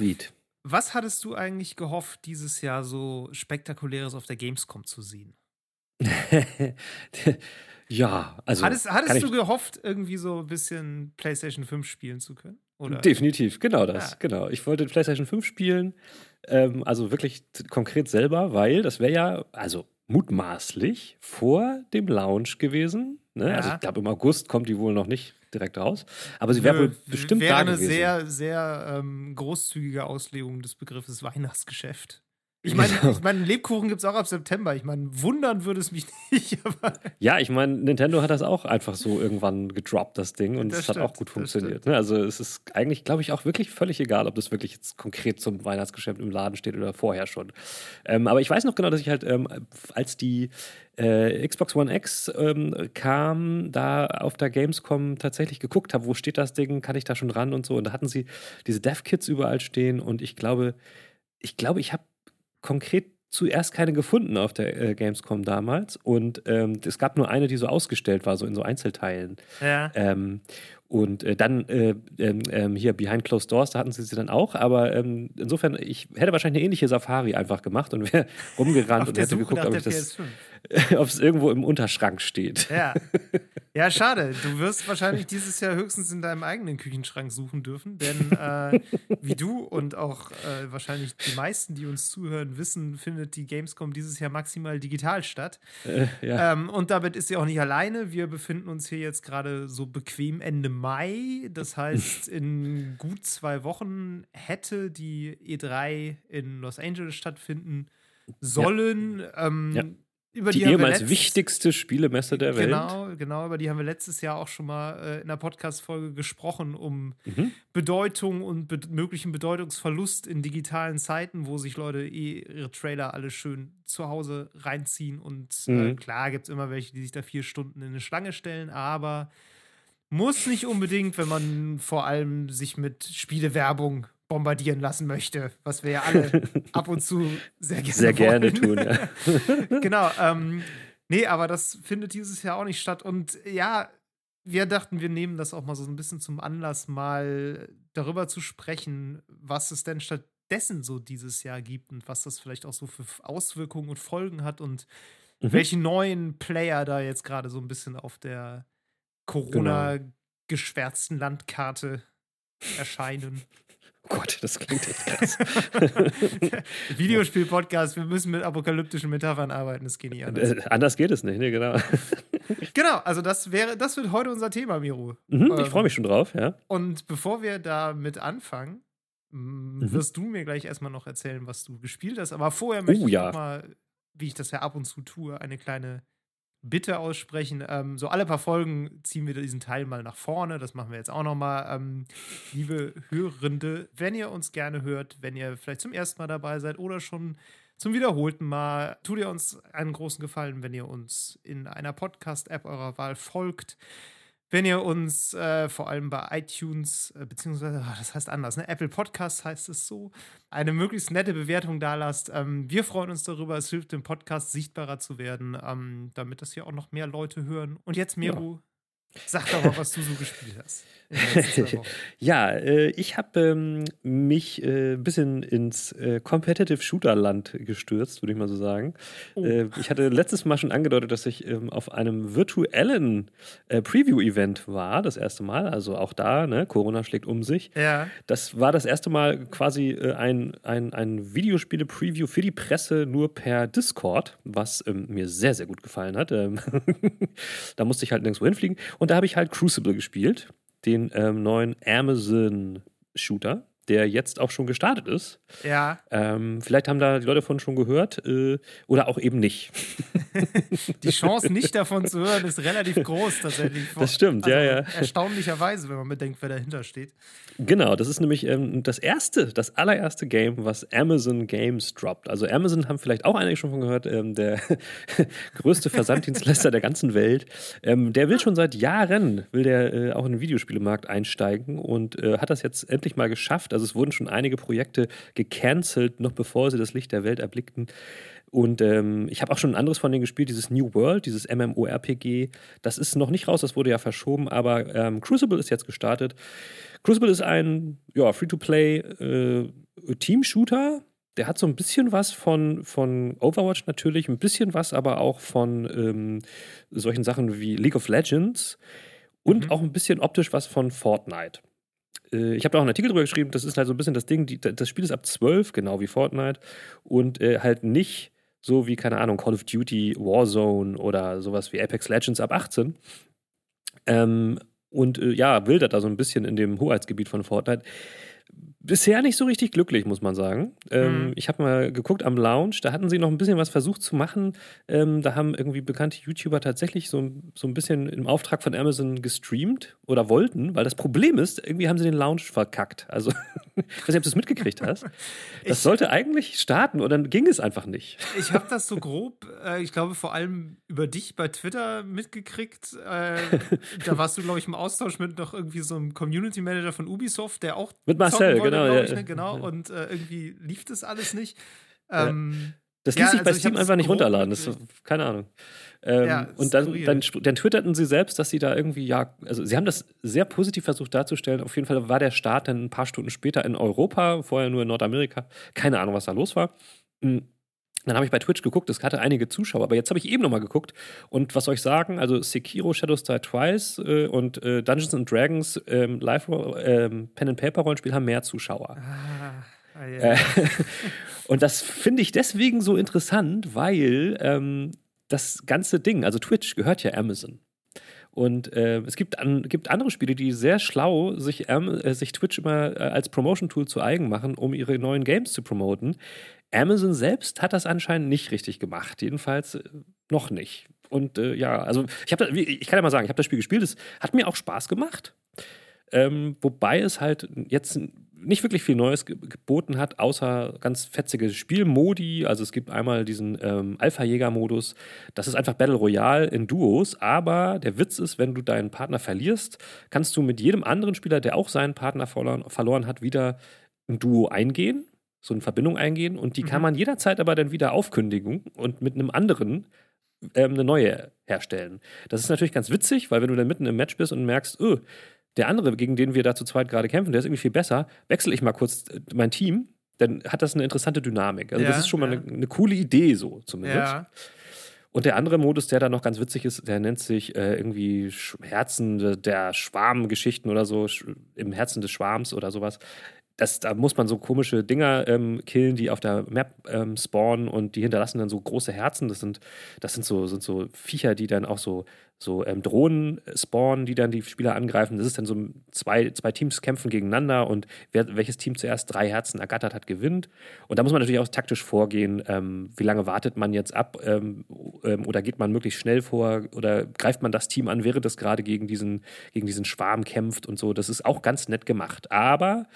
David. Was hattest du eigentlich gehofft, dieses Jahr so spektakuläres auf der Gamescom zu sehen? ja, also. Hattest, hattest du gehofft, irgendwie so ein bisschen PlayStation 5 spielen zu können? Oder? Definitiv, genau das. Ja. Genau. Ich wollte PlayStation 5 spielen, ähm, also wirklich konkret selber, weil das wäre ja, also mutmaßlich vor dem Launch gewesen. Ne? Ja. Also ich glaube, im August kommt die wohl noch nicht direkt raus. Aber sie wäre wohl bestimmt wäre da eine gewesen. sehr, sehr ähm, großzügige Auslegung des Begriffes Weihnachtsgeschäft. Ich meine, genau. ich mein, Lebkuchen gibt es auch ab September. Ich meine, wundern würde es mich nicht. ja, ich meine, Nintendo hat das auch einfach so irgendwann gedroppt, das Ding. Und es hat auch gut funktioniert. Ne? Also es ist eigentlich, glaube ich, auch wirklich völlig egal, ob das wirklich jetzt konkret zum Weihnachtsgeschäft im Laden steht oder vorher schon. Ähm, aber ich weiß noch genau, dass ich halt, ähm, als die äh, Xbox One X ähm, kam, da auf der Gamescom tatsächlich geguckt habe, wo steht das Ding, kann ich da schon ran und so. Und da hatten sie diese Dev-Kits überall stehen und ich glaube, ich glaube, ich habe konkret zuerst keine gefunden auf der äh, Gamescom damals. Und ähm, es gab nur eine, die so ausgestellt war, so in so Einzelteilen. Ja. Ähm, und äh, dann äh, ähm, hier Behind Closed Doors, da hatten sie sie dann auch. Aber ähm, insofern, ich hätte wahrscheinlich eine ähnliche Safari einfach gemacht und wäre rumgerannt und hätte Suche geguckt, ob es irgendwo im Unterschrank steht. Ja. ja, schade. Du wirst wahrscheinlich dieses Jahr höchstens in deinem eigenen Küchenschrank suchen dürfen. Denn äh, wie du und auch äh, wahrscheinlich die meisten, die uns zuhören, wissen, findet die Gamescom dieses Jahr maximal digital statt. Äh, ja. Ähm, und damit ist sie auch nicht alleine. Wir befinden uns hier jetzt gerade so bequem Ende Mai. Das heißt, in gut zwei Wochen hätte die E3 in Los Angeles stattfinden sollen. Ja. Ähm, ja. Über die, die ehemals wichtigste Spielemesse der Welt. Genau, genau, über die haben wir letztes Jahr auch schon mal äh, in einer Podcast-Folge gesprochen, um mhm. Bedeutung und be möglichen Bedeutungsverlust in digitalen Zeiten, wo sich Leute eh ihre Trailer alle schön zu Hause reinziehen. Und äh, mhm. äh, klar gibt es immer welche, die sich da vier Stunden in eine Schlange stellen, aber muss nicht unbedingt, wenn man vor allem sich mit Spielewerbung bombardieren lassen möchte, was wir ja alle ab und zu sehr gerne Sehr gerne tun, ja. genau. Ähm, nee, aber das findet dieses Jahr auch nicht statt. Und ja, wir dachten, wir nehmen das auch mal so ein bisschen zum Anlass, mal darüber zu sprechen, was es denn stattdessen so dieses Jahr gibt und was das vielleicht auch so für Auswirkungen und Folgen hat und mhm. welche neuen Player da jetzt gerade so ein bisschen auf der Corona-geschwärzten Landkarte erscheinen. Oh Gott, das klingt echt krass. Videospiel-Podcast, wir müssen mit apokalyptischen Metaphern arbeiten, das geht nicht anders. Äh, anders geht es nicht, ne, genau. genau, also das wäre, das wird heute unser Thema, Miro. Mhm, ich freue mich schon drauf, ja. Und bevor wir damit anfangen, mhm. wirst du mir gleich erstmal noch erzählen, was du gespielt hast. Aber vorher möchte oh, ich ja. noch mal, wie ich das ja ab und zu tue, eine kleine Bitte aussprechen. Ähm, so alle paar Folgen ziehen wir diesen Teil mal nach vorne. Das machen wir jetzt auch nochmal. Ähm, liebe Hörende, wenn ihr uns gerne hört, wenn ihr vielleicht zum ersten Mal dabei seid oder schon zum wiederholten Mal, tut ihr uns einen großen Gefallen, wenn ihr uns in einer Podcast-App eurer Wahl folgt. Wenn ihr uns äh, vor allem bei iTunes, äh, beziehungsweise, oh, das heißt anders, ne? Apple Podcasts heißt es so, eine möglichst nette Bewertung da lasst. Ähm, wir freuen uns darüber. Es hilft dem Podcast sichtbarer zu werden, ähm, damit das hier auch noch mehr Leute hören. Und jetzt, Meru, ja. Sag doch mal, was du so gespielt hast. ja, äh, ich habe ähm, mich ein äh, bisschen ins äh, Competitive Shooter-Land gestürzt, würde ich mal so sagen. Oh. Äh, ich hatte letztes Mal schon angedeutet, dass ich ähm, auf einem virtuellen äh, Preview-Event war, das erste Mal. Also auch da, ne, Corona schlägt um sich. Ja. Das war das erste Mal quasi äh, ein, ein, ein Videospiele-Preview für die Presse nur per Discord, was ähm, mir sehr, sehr gut gefallen hat. Ähm, da musste ich halt nirgendwo hinfliegen. Und da habe ich halt Crucible gespielt, den ähm, neuen Amazon-Shooter der jetzt auch schon gestartet ist. Ja. Ähm, vielleicht haben da die Leute davon schon gehört äh, oder auch eben nicht. die Chance, nicht davon zu hören, ist relativ groß tatsächlich. Das stimmt, also, ja, ja. Erstaunlicherweise, wenn man bedenkt, wer dahinter steht. Genau, das ist nämlich ähm, das erste, das allererste Game, was Amazon Games droppt. Also Amazon haben vielleicht auch einige schon von gehört, ähm, der größte Versanddienstleister der ganzen Welt. Ähm, der will schon seit Jahren, will der äh, auch in den Videospielemarkt einsteigen und äh, hat das jetzt endlich mal geschafft. Also Also es wurden schon einige Projekte gecancelt, noch bevor sie das Licht der Welt erblickten. Und ähm, ich habe auch schon ein anderes von denen gespielt, dieses New World, dieses MMORPG. Das ist noch nicht raus, das wurde ja verschoben, aber ähm, Crucible ist jetzt gestartet. Crucible ist ein ja, Free-to-Play äh, Team-Shooter. Der hat so ein bisschen was von, von Overwatch natürlich, ein bisschen was aber auch von ähm, solchen Sachen wie League of Legends und mhm. auch ein bisschen optisch was von Fortnite. Äh, ich habe da auch einen Artikel drüber geschrieben, das ist halt so ein bisschen das Ding, die, das Spiel ist ab 12, genau wie Fortnite, und äh, halt nicht so wie, keine Ahnung, Call of Duty, Warzone oder sowas wie Apex Legends ab 18. Ähm, und äh, ja, wildert da so ein bisschen in dem Hoheitsgebiet von Fortnite bisher nicht so richtig glücklich, muss man sagen. Ähm, mhm. Ich habe mal geguckt am Lounge, da hatten sie noch ein bisschen was versucht zu machen. Ähm, da haben irgendwie bekannte YouTuber tatsächlich so, so ein bisschen im Auftrag von Amazon gestreamt oder wollten, weil das Problem ist, irgendwie haben sie den Lounge verkackt. Also, ich weiß nicht, ob du es mitgekriegt hast. Das ich, sollte eigentlich starten und dann ging es einfach nicht. Ich habe das so grob, äh, ich glaube vor allem über dich bei Twitter mitgekriegt. Äh, da warst du, glaube ich, im Austausch mit noch irgendwie so einem Community Manager von Ubisoft, der auch mit Marcel, genau genau, ja. ich, ne? genau. Und äh, irgendwie lief das alles nicht. Ähm, das ließ ja, sich bei also Steam einfach nicht runterladen. Das, keine Ahnung. Ähm, ja, und dann, dann, dann, twitterten sie selbst, dass sie da irgendwie, ja, also sie haben das sehr positiv versucht darzustellen. Auf jeden Fall war der Start dann ein paar Stunden später in Europa, vorher nur in Nordamerika. Keine Ahnung, was da los war. Mhm. Dann habe ich bei Twitch geguckt, es hatte einige Zuschauer, aber jetzt habe ich eben nochmal geguckt. Und was soll ich sagen? Also Sekiro, Shadows Die Twice äh, und äh, Dungeons and Dragons ähm, Live ähm, Pen and Paper Rollenspiel haben mehr Zuschauer. Ah. Ah, yeah. und das finde ich deswegen so interessant, weil ähm, das ganze Ding, also Twitch gehört ja Amazon. Und äh, es gibt, an, gibt andere Spiele, die sehr schlau sich, äh, sich Twitch immer äh, als Promotion-Tool zu eigen machen, um ihre neuen Games zu promoten. Amazon selbst hat das anscheinend nicht richtig gemacht. Jedenfalls äh, noch nicht. Und äh, ja, also ich, hab, ich kann ja mal sagen, ich habe das Spiel gespielt, es hat mir auch Spaß gemacht. Ähm, wobei es halt jetzt nicht wirklich viel Neues geboten hat, außer ganz fetzige Spielmodi. Also es gibt einmal diesen ähm, Alpha-Jäger-Modus. Das ist einfach Battle Royale in Duos. Aber der Witz ist, wenn du deinen Partner verlierst, kannst du mit jedem anderen Spieler, der auch seinen Partner verloren, verloren hat, wieder ein Duo eingehen so eine Verbindung eingehen und die mhm. kann man jederzeit aber dann wieder aufkündigen und mit einem anderen ähm, eine neue herstellen. Das ist natürlich ganz witzig, weil wenn du dann mitten im Match bist und merkst, oh, der andere, gegen den wir da zu zweit gerade kämpfen, der ist irgendwie viel besser, wechsle ich mal kurz äh, mein Team, dann hat das eine interessante Dynamik. Also ja, das ist schon mal eine, eine, coole Idee so zumindest. Ja. Und der andere Modus, der da noch ganz witzig ist, der nennt sich äh, irgendwie Herzen der Schwarmgeschichten oder so, im Herzen des Schwarms oder sowas das, da muss man so komische Dinger ähm, killen, die auf der Map ähm, spawnen und die hinterlassen dann so große Herzen. Das sind, das sind so, sind so Viecher, die dann auch so, so ähm, Drohnen spawnen, die dann die Spieler angreifen. Das ist dann so zwei, zwei Teams kämpfen gegeneinander und wer, welches Team zuerst drei Herzen ergattert hat, gewinnt. Und da muss man natürlich auch taktisch vorgehen. Ähm, wie lange wartet man jetzt ab ähm, ähm, oder geht man möglichst schnell vor oder greift man das Team an, während es gerade gegen diesen, gegen diesen Schwarm kämpft und so. Das ist auch ganz nett gemacht. Aber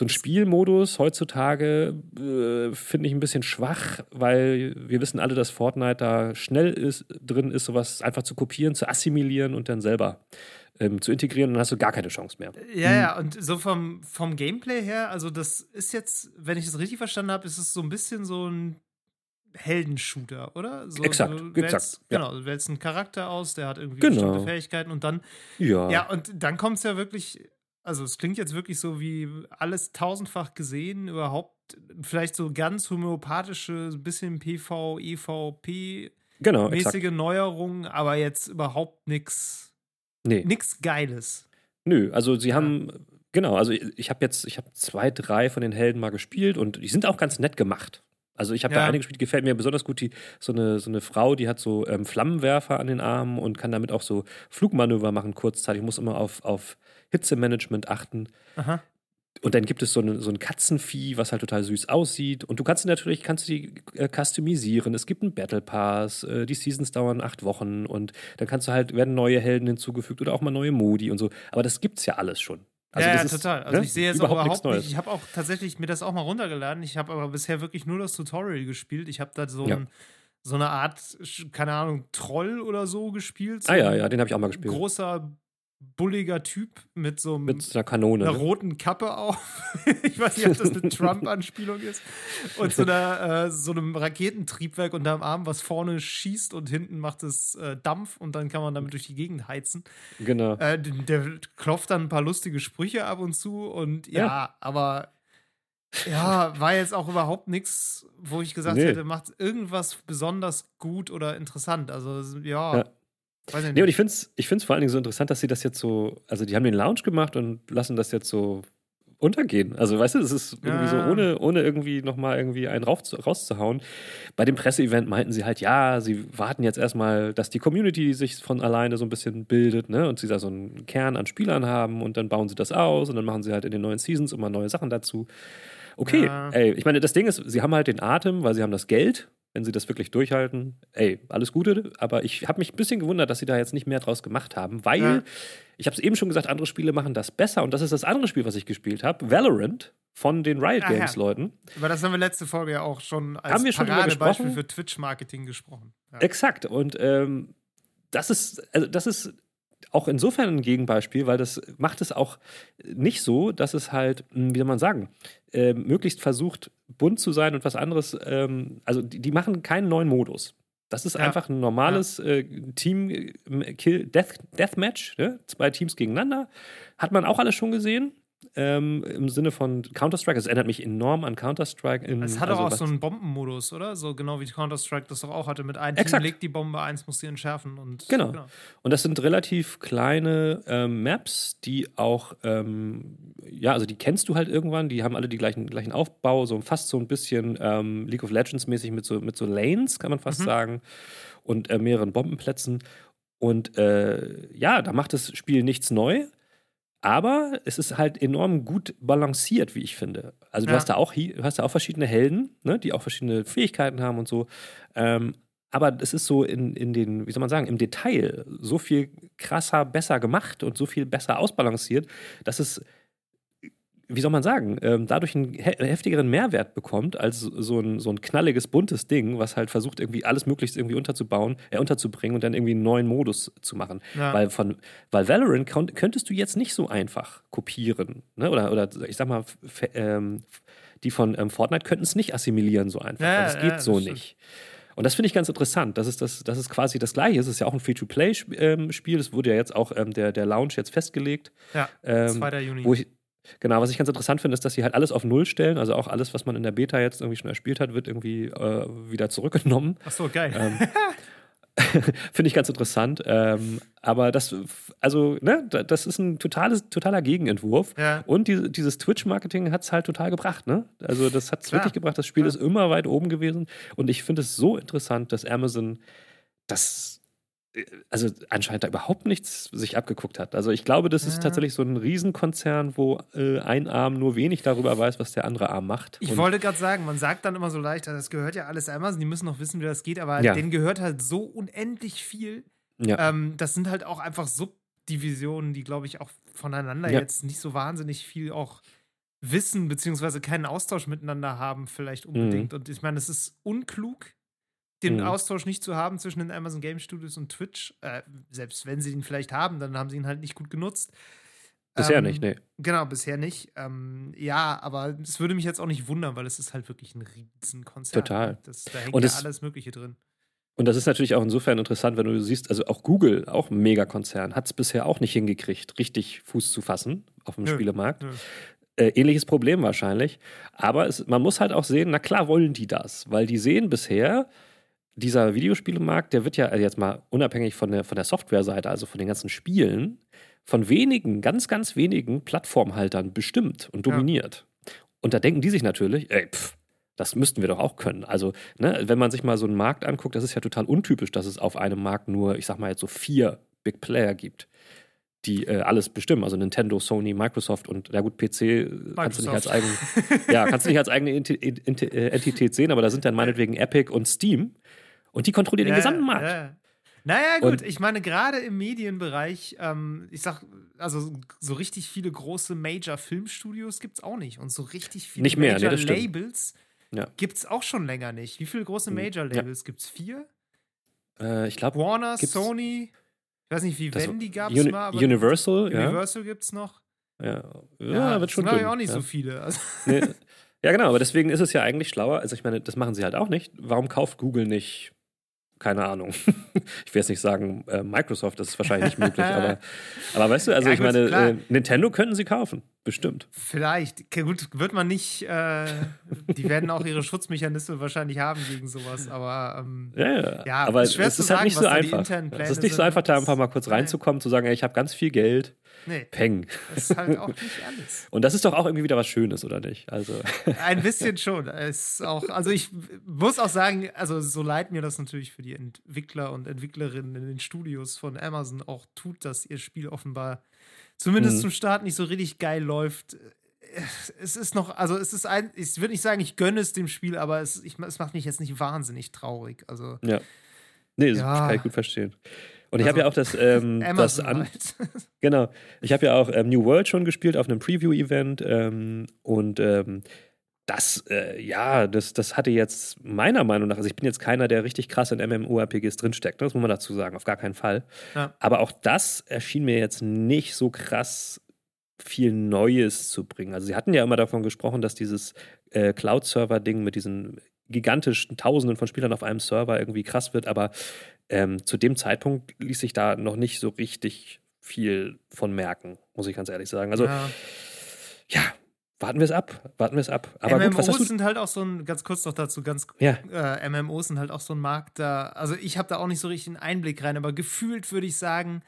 so ein Spielmodus heutzutage äh, finde ich ein bisschen schwach, weil wir wissen alle, dass Fortnite da schnell ist, drin ist, sowas einfach zu kopieren, zu assimilieren und dann selber ähm, zu integrieren, dann hast du gar keine Chance mehr. Ja, ja, und so vom, vom Gameplay her, also das ist jetzt, wenn ich es richtig verstanden habe, ist es so ein bisschen so ein Heldenshooter, oder? So, exakt, du wählst, exakt. Ja. Genau, du wählst einen Charakter aus, der hat irgendwie genau. bestimmte Fähigkeiten und dann. Ja. Ja, und dann kommt es ja wirklich also es klingt jetzt wirklich so wie alles tausendfach gesehen, überhaupt vielleicht so ganz homöopathische, bisschen PV, EVP genau, mäßige exakt. Neuerungen, aber jetzt überhaupt nichts nee. nix Geiles. Nö, also sie ja. haben genau, also ich habe jetzt ich habe zwei, drei von den Helden mal gespielt und die sind auch ganz nett gemacht. Also ich habe ja. da eine gespielt, gefällt mir besonders gut. Die, so, eine, so eine Frau, die hat so ähm, Flammenwerfer an den Armen und kann damit auch so Flugmanöver machen kurzzeitig. Ich muss immer auf, auf Hitzemanagement achten. Aha. Und dann gibt es so, eine, so ein Katzenvieh, was halt total süß aussieht. Und du kannst natürlich kannst die äh, customisieren. Es gibt einen Battle Pass. Äh, die Seasons dauern acht Wochen und dann kannst du halt werden neue Helden hinzugefügt oder auch mal neue Modi und so. Aber das gibt's ja alles schon. Also ja, ja ist, total. Also ne? ich sehe jetzt überhaupt, überhaupt nicht. Ich habe auch tatsächlich mir das auch mal runtergeladen. Ich habe aber bisher wirklich nur das Tutorial gespielt. Ich habe da so, ja. ein, so eine Art, keine Ahnung, Troll oder so gespielt. So ah ja, ja, den habe ich auch mal gespielt. Großer bulliger Typ mit so, mit einer Kanone. Einer ne? roten Kappe auf. ich weiß nicht, ob das eine Trump-Anspielung ist. Und so, einer, äh, so einem Raketentriebwerk unterm Arm, was vorne schießt und hinten macht es äh, Dampf und dann kann man damit durch die Gegend heizen. Genau. Äh, der, der klopft dann ein paar lustige Sprüche ab und zu und ja, ja aber ja, war jetzt auch überhaupt nichts, wo ich gesagt nee. hätte, macht irgendwas besonders gut oder interessant. Also ja. ja. Weiß ich Nee, und ich finde es ich find's vor allen Dingen so interessant, dass sie das jetzt so, also die haben den Lounge gemacht und lassen das jetzt so untergehen. Also, weißt du, es ist irgendwie ja. so, ohne, ohne irgendwie nochmal irgendwie einen rauf, rauszuhauen. Bei dem Presseevent meinten sie halt, ja, sie warten jetzt erstmal, dass die Community sich von alleine so ein bisschen bildet, ne, und sie da so einen Kern an Spielern haben und dann bauen sie das aus und dann machen sie halt in den neuen Seasons immer neue Sachen dazu. Okay, ja. ey, ich meine, das Ding ist, sie haben halt den Atem, weil sie haben das Geld wenn sie das wirklich durchhalten, ey, alles Gute. Aber ich habe mich ein bisschen gewundert, dass sie da jetzt nicht mehr draus gemacht haben, weil, ja. ich habe es eben schon gesagt, andere Spiele machen das besser. Und das ist das andere Spiel, was ich gespielt habe, Valorant von den Riot Games Leuten. Über das haben wir letzte Folge ja auch schon als haben wir schon Beispiel für Twitch-Marketing gesprochen. Ja. Exakt. Und ähm, das ist, also das ist auch insofern ein Gegenbeispiel, weil das macht es auch nicht so, dass es halt, hm, wie soll man sagen, äh, möglichst versucht, bunt zu sein und was anderes. Ähm, also die, die, machen keinen neuen Modus. Das ist ja. einfach ein normales ja. äh, Team äh, Death, ne? zwei Teams gegeneinander. Hat man auch alles schon gesehen ähm, im Sinne von Counter-Strike. Es erinnert mich enorm an Counter-Strike. Es hat also auch so einen Bombenmodus, oder? So genau wie Counter-Strike das doch auch hatte. Mit einem Exakt. Team legt die Bombe, eins muss sie entschärfen. Und, genau. genau. Und das sind relativ kleine ähm, Maps, die auch, ähm, ja, also die kennst du halt irgendwann. Die haben alle die gleichen, gleichen Aufbau, so fast so ein bisschen ähm, League of Legends-mäßig mit so, mit so Lanes, kann man fast mhm. sagen. Und äh, mehreren Bombenplätzen. Und äh, ja, da macht das Spiel nichts neu. Aber es ist halt enorm gut balanciert, wie ich finde. Also du ja. hast da auch du hast da auch verschiedene Helden, ne, die auch verschiedene Fähigkeiten haben und so. Ähm, aber es ist so in, in den, wie soll man sagen, im Detail so viel krasser, besser gemacht und so viel besser ausbalanciert, dass es wie soll man sagen, ähm, dadurch einen heftigeren Mehrwert bekommt als so ein, so ein knalliges, buntes Ding, was halt versucht, irgendwie alles möglichst irgendwie unterzubauen, äh, unterzubringen und dann irgendwie einen neuen Modus zu machen. Ja. Weil von, weil Valorant könntest du jetzt nicht so einfach kopieren. Ne? Oder, oder ich sag mal, ähm, die von ähm, Fortnite könnten es nicht assimilieren so einfach. Ja, das geht ja, so das nicht. Und das finde ich ganz interessant. Das ist, das, das ist quasi das Gleiche. Es ist ja auch ein Free-to-Play-Spiel. Ähm, das wurde ja jetzt auch ähm, der, der Lounge jetzt festgelegt. Ja, 2. Ähm, Juni. Wo ich, Genau, was ich ganz interessant finde, ist, dass sie halt alles auf Null stellen. Also auch alles, was man in der Beta jetzt irgendwie schon erspielt hat, wird irgendwie äh, wieder zurückgenommen. Ach so, geil. Ähm, finde ich ganz interessant. Ähm, aber das, also, ne, das ist ein totales, totaler Gegenentwurf. Ja. Und die, dieses Twitch-Marketing hat es halt total gebracht, ne? Also, das hat es wirklich gebracht. Das Spiel Klar. ist immer weit oben gewesen. Und ich finde es so interessant, dass Amazon das also anscheinend da überhaupt nichts sich abgeguckt hat. Also ich glaube, das ist tatsächlich so ein Riesenkonzern, wo äh, ein Arm nur wenig darüber weiß, was der andere Arm macht. Ich Und wollte gerade sagen, man sagt dann immer so leicht, das gehört ja alles Amazon, die müssen noch wissen, wie das geht, aber ja. denen gehört halt so unendlich viel. Ja. Ähm, das sind halt auch einfach Subdivisionen, die, glaube ich, auch voneinander ja. jetzt nicht so wahnsinnig viel auch wissen, beziehungsweise keinen Austausch miteinander haben, vielleicht unbedingt. Mhm. Und ich meine, es ist unklug, den mhm. Austausch nicht zu haben zwischen den Amazon Game Studios und Twitch. Äh, selbst wenn sie ihn vielleicht haben, dann haben sie ihn halt nicht gut genutzt. Bisher ähm, nicht, nee. Genau, bisher nicht. Ähm, ja, aber es würde mich jetzt auch nicht wundern, weil es ist halt wirklich ein Riesenkonzert. Total. Das, da hängt und ja alles Mögliche drin. Und das ist natürlich auch insofern interessant, wenn du siehst, also auch Google, auch ein Megakonzern, hat es bisher auch nicht hingekriegt, richtig Fuß zu fassen auf dem nö, Spielemarkt. Nö. Äh, ähnliches Problem wahrscheinlich. Aber es, man muss halt auch sehen, na klar wollen die das, weil die sehen bisher, dieser Videospielemarkt, der wird ja also jetzt mal unabhängig von der, von der Softwareseite, also von den ganzen Spielen, von wenigen, ganz, ganz wenigen Plattformhaltern bestimmt und dominiert. Ja. Und da denken die sich natürlich, ey, pff, das müssten wir doch auch können. Also, ne, wenn man sich mal so einen Markt anguckt, das ist ja total untypisch, dass es auf einem Markt nur, ich sag mal jetzt so vier Big Player gibt, die äh, alles bestimmen. Also Nintendo, Sony, Microsoft und ja gut, PC Microsoft. kannst du nicht als eigene, ja, kannst du nicht als eigene äh, Entität sehen, aber da sind dann meinetwegen Epic und Steam, und die kontrollieren ja, den gesamten Markt. Ja. Naja, gut, und ich meine, gerade im Medienbereich, ähm, ich sag, also so richtig viele große Major-Filmstudios gibt es auch nicht. Und so richtig viele nicht mehr, Major-Labels ja. gibt es auch schon länger nicht. Wie viele große hm, Major-Labels ja. gibt es? Vier? Äh, ich glaube. Warner, Sony. Ich weiß nicht, wie Wendy gab es mal. Universal, Universal ja. gibt es noch. Ja, ja, ja wird schon. Das auch nicht ja. so viele. Also nee. Ja, genau, aber deswegen ist es ja eigentlich schlauer. Also, ich meine, das machen sie halt auch nicht. Warum kauft Google nicht keine Ahnung. ich will jetzt nicht sagen, äh, Microsoft, das ist wahrscheinlich nicht möglich, aber, aber weißt du, also ja, ich meine, äh, Nintendo könnten sie kaufen, bestimmt. Vielleicht. Gut, wird man nicht, äh, die werden auch ihre Schutzmechanismen wahrscheinlich haben gegen sowas, aber ähm, ja, ja, ja, aber es ist, es ist halt sagen, nicht so einfach. Es ist nicht so einfach, da einfach mal kurz reinzukommen, zu sagen, ey, ich habe ganz viel Geld Nee. Peng. Das ist halt auch nicht alles. Und das ist doch auch irgendwie wieder was Schönes, oder nicht? Also. Ein bisschen schon. Es auch, also ich muss auch sagen, also so leid mir das natürlich für die Entwickler und Entwicklerinnen in den Studios von Amazon auch tut, dass ihr Spiel offenbar zumindest mhm. zum Start nicht so richtig geil läuft. Es ist noch, also es ist ein, ich würde nicht sagen, ich gönne es dem Spiel, aber es, ich, es macht mich jetzt nicht wahnsinnig traurig. Also. Ja. Nee, das ja. kann ich gut verstehen. Und ich habe ja also auch das, ähm, das an, genau, ich habe ja auch ähm, New World schon gespielt auf einem Preview-Event ähm, und ähm, das, äh, ja, das, das hatte jetzt meiner Meinung nach, also ich bin jetzt keiner, der richtig krass in MMORPGs drinsteckt, ne? das muss man dazu sagen, auf gar keinen Fall. Ja. Aber auch das erschien mir jetzt nicht so krass viel Neues zu bringen. Also sie hatten ja immer davon gesprochen, dass dieses äh, Cloud-Server-Ding mit diesen gigantischen Tausenden von Spielern auf einem Server irgendwie krass wird, aber ähm, zu dem Zeitpunkt ließ sich da noch nicht so richtig viel von merken, muss ich ganz ehrlich sagen. Also, ja, ja warten wir es ab, warten wir es ab. Aber MMOs gut, sind halt auch so ein, ganz kurz noch dazu, ganz ja. äh, MMOs sind halt auch so ein Markt da, also ich habe da auch nicht so richtig einen Einblick rein, aber gefühlt würde ich sagen,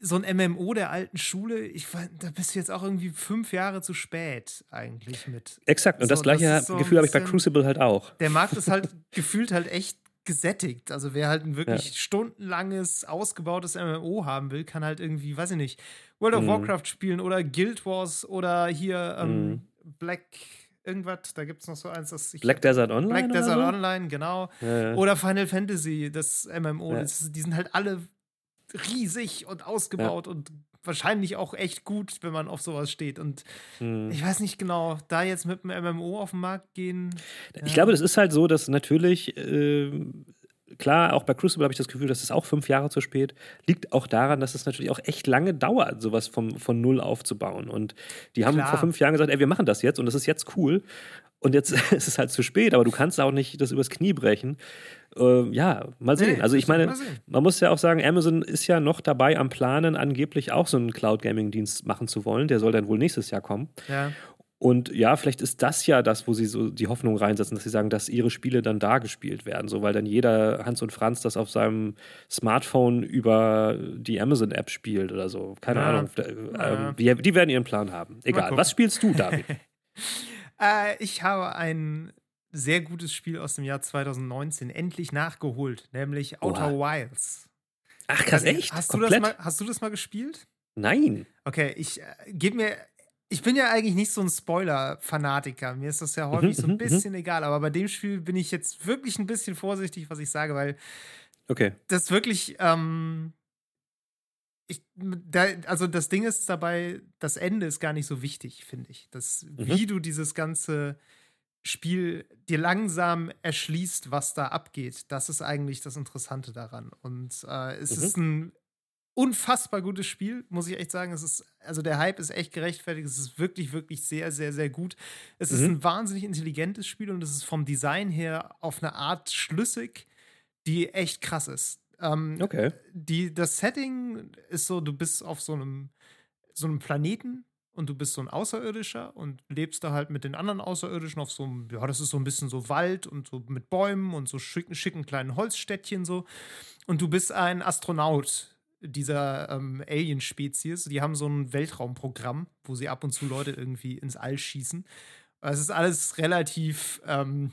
so ein MMO der alten Schule, ich da bist du jetzt auch irgendwie fünf Jahre zu spät eigentlich mit. Exakt, und so, das gleiche das so Gefühl habe ich bei Crucible halt auch. Der Markt ist halt gefühlt halt echt gesättigt. Also wer halt ein wirklich ja. stundenlanges, ausgebautes MMO haben will, kann halt irgendwie, weiß ich nicht, World of mhm. Warcraft spielen oder Guild Wars oder hier ähm, mhm. Black irgendwas, da gibt es noch so eins, das ich, Black Desert Online. Black Desert so? Online, genau. Ja, ja. Oder Final Fantasy, das MMO. Das, die sind halt alle riesig und ausgebaut ja. und wahrscheinlich auch echt gut, wenn man auf sowas steht. Und hm. ich weiß nicht genau, da jetzt mit einem MMO auf den Markt gehen. Ich ja. glaube, das ist halt so, dass natürlich. Äh, klar, auch bei Crucible habe ich das Gefühl, das ist auch fünf Jahre zu spät. Liegt auch daran, dass es natürlich auch echt lange dauert, sowas vom, von null aufzubauen. Und die haben klar. vor fünf Jahren gesagt, ey, wir machen das jetzt und das ist jetzt cool. Und jetzt ist es halt zu spät, aber du kannst auch nicht das übers Knie brechen. Äh, ja, mal sehen. Nee, also ich meine, man muss ja auch sagen, Amazon ist ja noch dabei am Planen, angeblich auch so einen Cloud-Gaming-Dienst machen zu wollen. Der soll dann wohl nächstes Jahr kommen. Ja. Und ja, vielleicht ist das ja das, wo sie so die Hoffnung reinsetzen, dass sie sagen, dass ihre Spiele dann da gespielt werden, so weil dann jeder Hans und Franz das auf seinem Smartphone über die Amazon-App spielt oder so. Keine ja. Ahnung. Ja. Ähm, die, die, werden ihren Plan haben. Egal. Was spielst du, David? äh, ich habe ein sehr gutes Spiel aus dem Jahr 2019 endlich nachgeholt, nämlich Outer Oha. Wilds. Ach, krass, echt? Hast du, das mal, hast du das mal gespielt? Nein. Okay, ich äh, gebe mir. Ich bin ja eigentlich nicht so ein Spoiler-Fanatiker. Mir ist das ja häufig so ein mhm, mhm, mhm. bisschen egal. Aber bei dem Spiel bin ich jetzt wirklich ein bisschen vorsichtig, was ich sage, weil okay. das wirklich. Ähm, ich, da, also das Ding ist dabei, das Ende ist gar nicht so wichtig, finde ich. Das, mhm. Wie du dieses ganze Spiel dir langsam erschließt, was da abgeht. Das ist eigentlich das Interessante daran. Und äh, es mhm. ist ein unfassbar gutes Spiel, muss ich echt sagen. Es ist, also der Hype ist echt gerechtfertigt. Es ist wirklich, wirklich sehr, sehr, sehr gut. Es mhm. ist ein wahnsinnig intelligentes Spiel und es ist vom Design her auf eine Art schlüssig, die echt krass ist. Ähm, okay. Die, das Setting ist so, du bist auf so einem, so einem Planeten und du bist so ein Außerirdischer und lebst da halt mit den anderen Außerirdischen auf so einem, ja, das ist so ein bisschen so Wald und so mit Bäumen und so schicken, schicken kleinen Holzstädtchen so. Und du bist ein Astronaut dieser ähm, Alien-Spezies. Die haben so ein Weltraumprogramm, wo sie ab und zu Leute irgendwie ins All schießen. Es ist alles relativ ähm,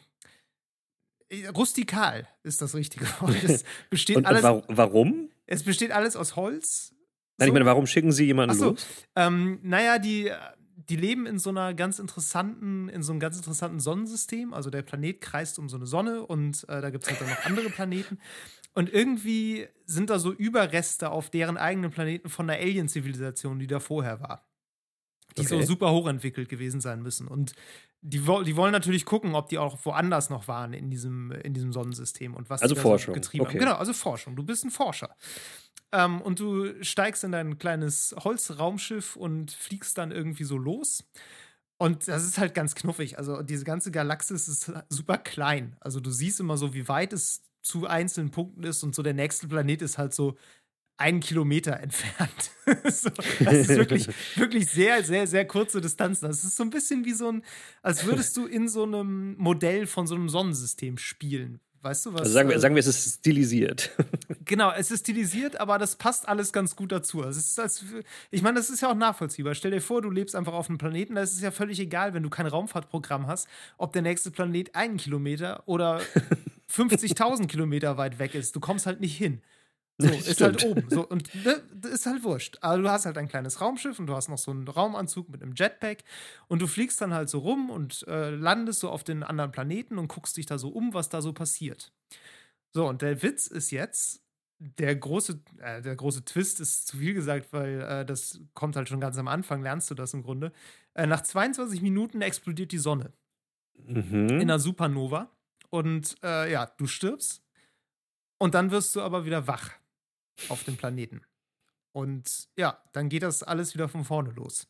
rustikal, ist das richtige Wort. Es besteht und, alles. Und warum? Es besteht alles aus Holz Nein, so. ich meine, warum schicken sie jemanden so, los? Ähm, naja, die, die leben in so einer ganz interessanten, in so einem ganz interessanten Sonnensystem. Also der Planet kreist um so eine Sonne und äh, da gibt es halt dann noch andere Planeten. Und irgendwie sind da so Überreste auf deren eigenen Planeten von einer Alien-Zivilisation, die da vorher war. Die okay. so super hochentwickelt gewesen sein müssen. Und die, die wollen natürlich gucken, ob die auch woanders noch waren in diesem, in diesem Sonnensystem und was also die Forschung. So getrieben okay. haben. Genau, also Forschung. Du bist ein Forscher. Ähm, und du steigst in dein kleines Holzraumschiff und fliegst dann irgendwie so los. Und das ist halt ganz knuffig. Also diese ganze Galaxis ist super klein. Also du siehst immer so, wie weit es zu einzelnen Punkten ist und so der nächste Planet ist halt so einen Kilometer entfernt. so, das ist wirklich, wirklich sehr, sehr, sehr kurze Distanz. Das ist so ein bisschen wie so ein, als würdest du in so einem Modell von so einem Sonnensystem spielen. Weißt du was? Also sagen wir, äh, sagen wir, es ist stilisiert. genau, es ist stilisiert, aber das passt alles ganz gut dazu. Also es ist als, ich meine, das ist ja auch nachvollziehbar. Stell dir vor, du lebst einfach auf einem Planeten, da ist es ja völlig egal, wenn du kein Raumfahrtprogramm hast, ob der nächste Planet einen Kilometer oder 50.000 Kilometer weit weg ist. Du kommst halt nicht hin. So, ist halt oben. So, und ne, ist halt wurscht. Aber du hast halt ein kleines Raumschiff und du hast noch so einen Raumanzug mit einem Jetpack und du fliegst dann halt so rum und äh, landest so auf den anderen Planeten und guckst dich da so um, was da so passiert. So, und der Witz ist jetzt, der große, äh, der große Twist ist zu viel gesagt, weil äh, das kommt halt schon ganz am Anfang, lernst du das im Grunde. Äh, nach 22 Minuten explodiert die Sonne. Mhm. In einer Supernova. Und äh, ja, du stirbst. Und dann wirst du aber wieder wach auf dem Planeten. Und ja, dann geht das alles wieder von vorne los.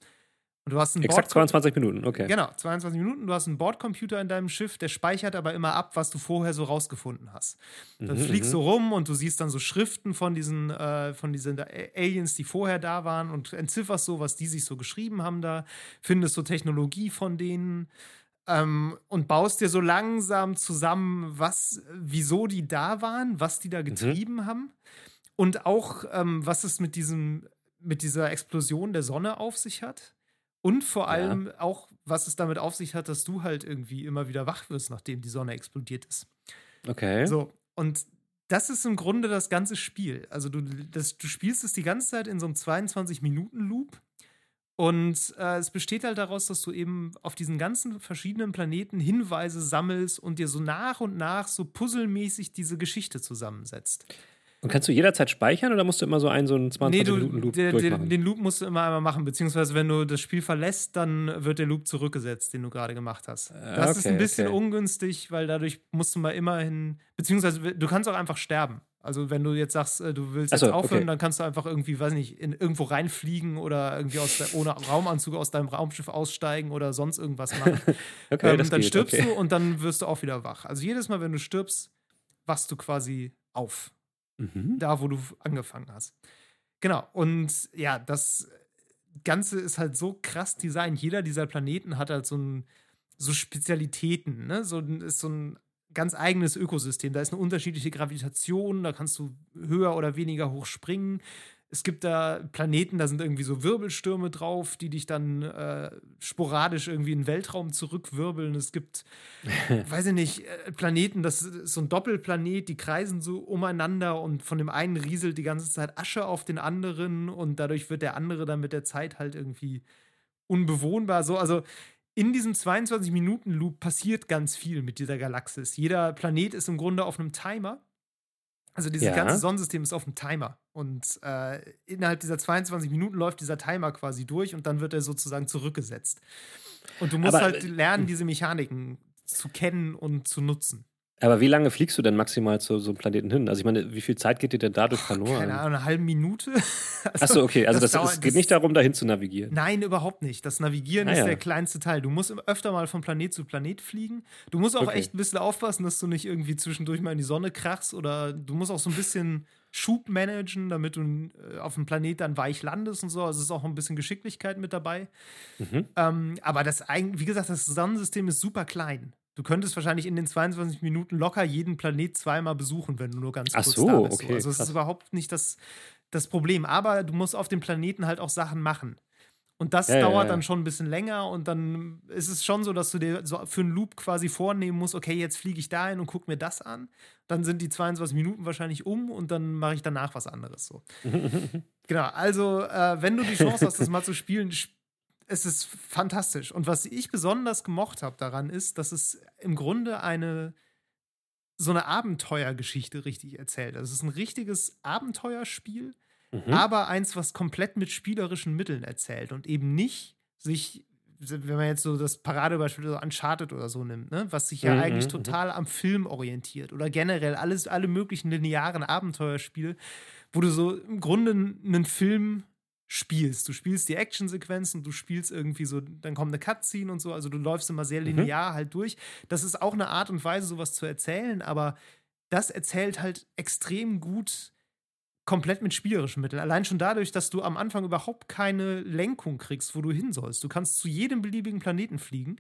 Und du hast einen Exakt 22 Minuten, okay. Genau, 22 Minuten. Du hast einen Bordcomputer in deinem Schiff, der speichert aber immer ab, was du vorher so rausgefunden hast. Dann mhm, fliegst du mhm. rum und du siehst dann so Schriften von diesen, äh, von diesen Aliens, die vorher da waren und entzifferst so, was die sich so geschrieben haben da, findest so Technologie von denen. Ähm, und baust dir so langsam zusammen, was, wieso die da waren, was die da mhm. getrieben mhm. haben. Und auch, ähm, was es mit diesem, mit dieser Explosion der Sonne auf sich hat. Und vor allem ja. auch, was es damit auf sich hat, dass du halt irgendwie immer wieder wach wirst, nachdem die Sonne explodiert ist. Okay. So, und das ist im Grunde das ganze Spiel. Also du, das, du spielst es die ganze Zeit in so einem 22-Minuten-Loop. Und äh, es besteht halt daraus, dass du eben auf diesen ganzen verschiedenen Planeten Hinweise sammelst und dir so nach und nach so puzzelmäßig diese Geschichte zusammensetzt. Und kannst du jederzeit speichern oder musst du immer so einen so einen 20 Minuten Loop der, durchmachen? Den, Loop musst du immer einmal machen, beziehungsweise wenn du das Spiel verlässt, dann wird der Loop zurückgesetzt, den du gerade gemacht hast. Äh, das okay, ist ein bisschen okay. ungünstig, weil dadurch musst du mal immerhin, beziehungsweise du kannst auch einfach sterben. Also wenn du jetzt sagst, äh, du willst jetzt so, aufhören, okay. dann kannst du einfach irgendwie, weiß nicht, in irgendwo reinfliegen oder irgendwie aus der, ohne Raumanzug aus deinem Raumschiff aussteigen oder sonst irgendwas machen. okay, ähm, dann geht, stirbst okay. du und dann wirst du auch wieder wach. Also jedes Mal, wenn du stirbst, wachst du quasi auf. Mhm. Da, wo du angefangen hast. Genau. Und ja, das Ganze ist halt so krass designt. Jeder dieser Planeten hat halt so, ein, so Spezialitäten. Ne? So ist so ein ganz eigenes Ökosystem. Da ist eine unterschiedliche Gravitation, da kannst du höher oder weniger hoch springen. Es gibt da Planeten, da sind irgendwie so Wirbelstürme drauf, die dich dann äh, sporadisch irgendwie in den Weltraum zurückwirbeln. Es gibt, weiß ich nicht, äh, Planeten, das ist so ein Doppelplanet, die kreisen so umeinander und von dem einen rieselt die ganze Zeit Asche auf den anderen und dadurch wird der andere dann mit der Zeit halt irgendwie unbewohnbar. So, also in diesem 22-Minuten-Loop passiert ganz viel mit dieser Galaxis. Jeder Planet ist im Grunde auf einem Timer also dieses ja. ganze Sonnensystem ist auf dem Timer. Und äh, innerhalb dieser 22 Minuten läuft dieser Timer quasi durch und dann wird er sozusagen zurückgesetzt. Und du musst Aber, halt lernen, diese Mechaniken zu kennen und zu nutzen. Aber wie lange fliegst du denn maximal zu so einem Planeten hin? Also ich meine, wie viel Zeit geht dir denn dadurch verloren? Keine Ahnung, eine halbe Minute. Also, Achso, okay. Also das, das dauert, es geht das, nicht darum, dahin zu navigieren. Nein, überhaupt nicht. Das Navigieren ah, ist ja. der kleinste Teil. Du musst öfter mal von Planet zu Planet fliegen. Du musst auch okay. echt ein bisschen aufpassen, dass du nicht irgendwie zwischendurch mal in die Sonne krachst oder du musst auch so ein bisschen Schub managen, damit du äh, auf dem Planet dann weich landest und so. Also es ist auch ein bisschen Geschicklichkeit mit dabei. Mhm. Ähm, aber das, wie gesagt, das Sonnensystem ist super klein. Du könntest wahrscheinlich in den 22 Minuten locker jeden Planet zweimal besuchen, wenn du nur ganz kurz Ach so, da bist. Okay, also es ist überhaupt nicht das, das Problem. Aber du musst auf dem Planeten halt auch Sachen machen. Und das ja, dauert ja, ja. dann schon ein bisschen länger und dann ist es schon so, dass du dir so für einen Loop quasi vornehmen musst, okay, jetzt fliege ich dahin und gucke mir das an. Dann sind die 22 Minuten wahrscheinlich um und dann mache ich danach was anderes so. genau, also äh, wenn du die Chance hast, das mal zu spielen, es ist fantastisch. Und was ich besonders gemocht habe daran ist, dass es im Grunde eine so eine Abenteuergeschichte richtig erzählt. Also es ist ein richtiges Abenteuerspiel, mhm. aber eins, was komplett mit spielerischen Mitteln erzählt und eben nicht sich, wenn man jetzt so das Paradebeispiel so Uncharted oder so nimmt, ne, was sich ja mhm. eigentlich mhm. total am Film orientiert oder generell alles, alle möglichen linearen Abenteuerspiele, wo du so im Grunde einen Film spielst. Du spielst die Actionsequenzen, du spielst irgendwie so, dann kommt eine Cutscene und so, also du läufst immer sehr mhm. linear mhm. halt durch. Das ist auch eine Art und Weise, sowas zu erzählen, aber das erzählt halt extrem gut komplett mit spielerischen Mitteln. Allein schon dadurch, dass du am Anfang überhaupt keine Lenkung kriegst, wo du hin sollst. Du kannst zu jedem beliebigen Planeten fliegen,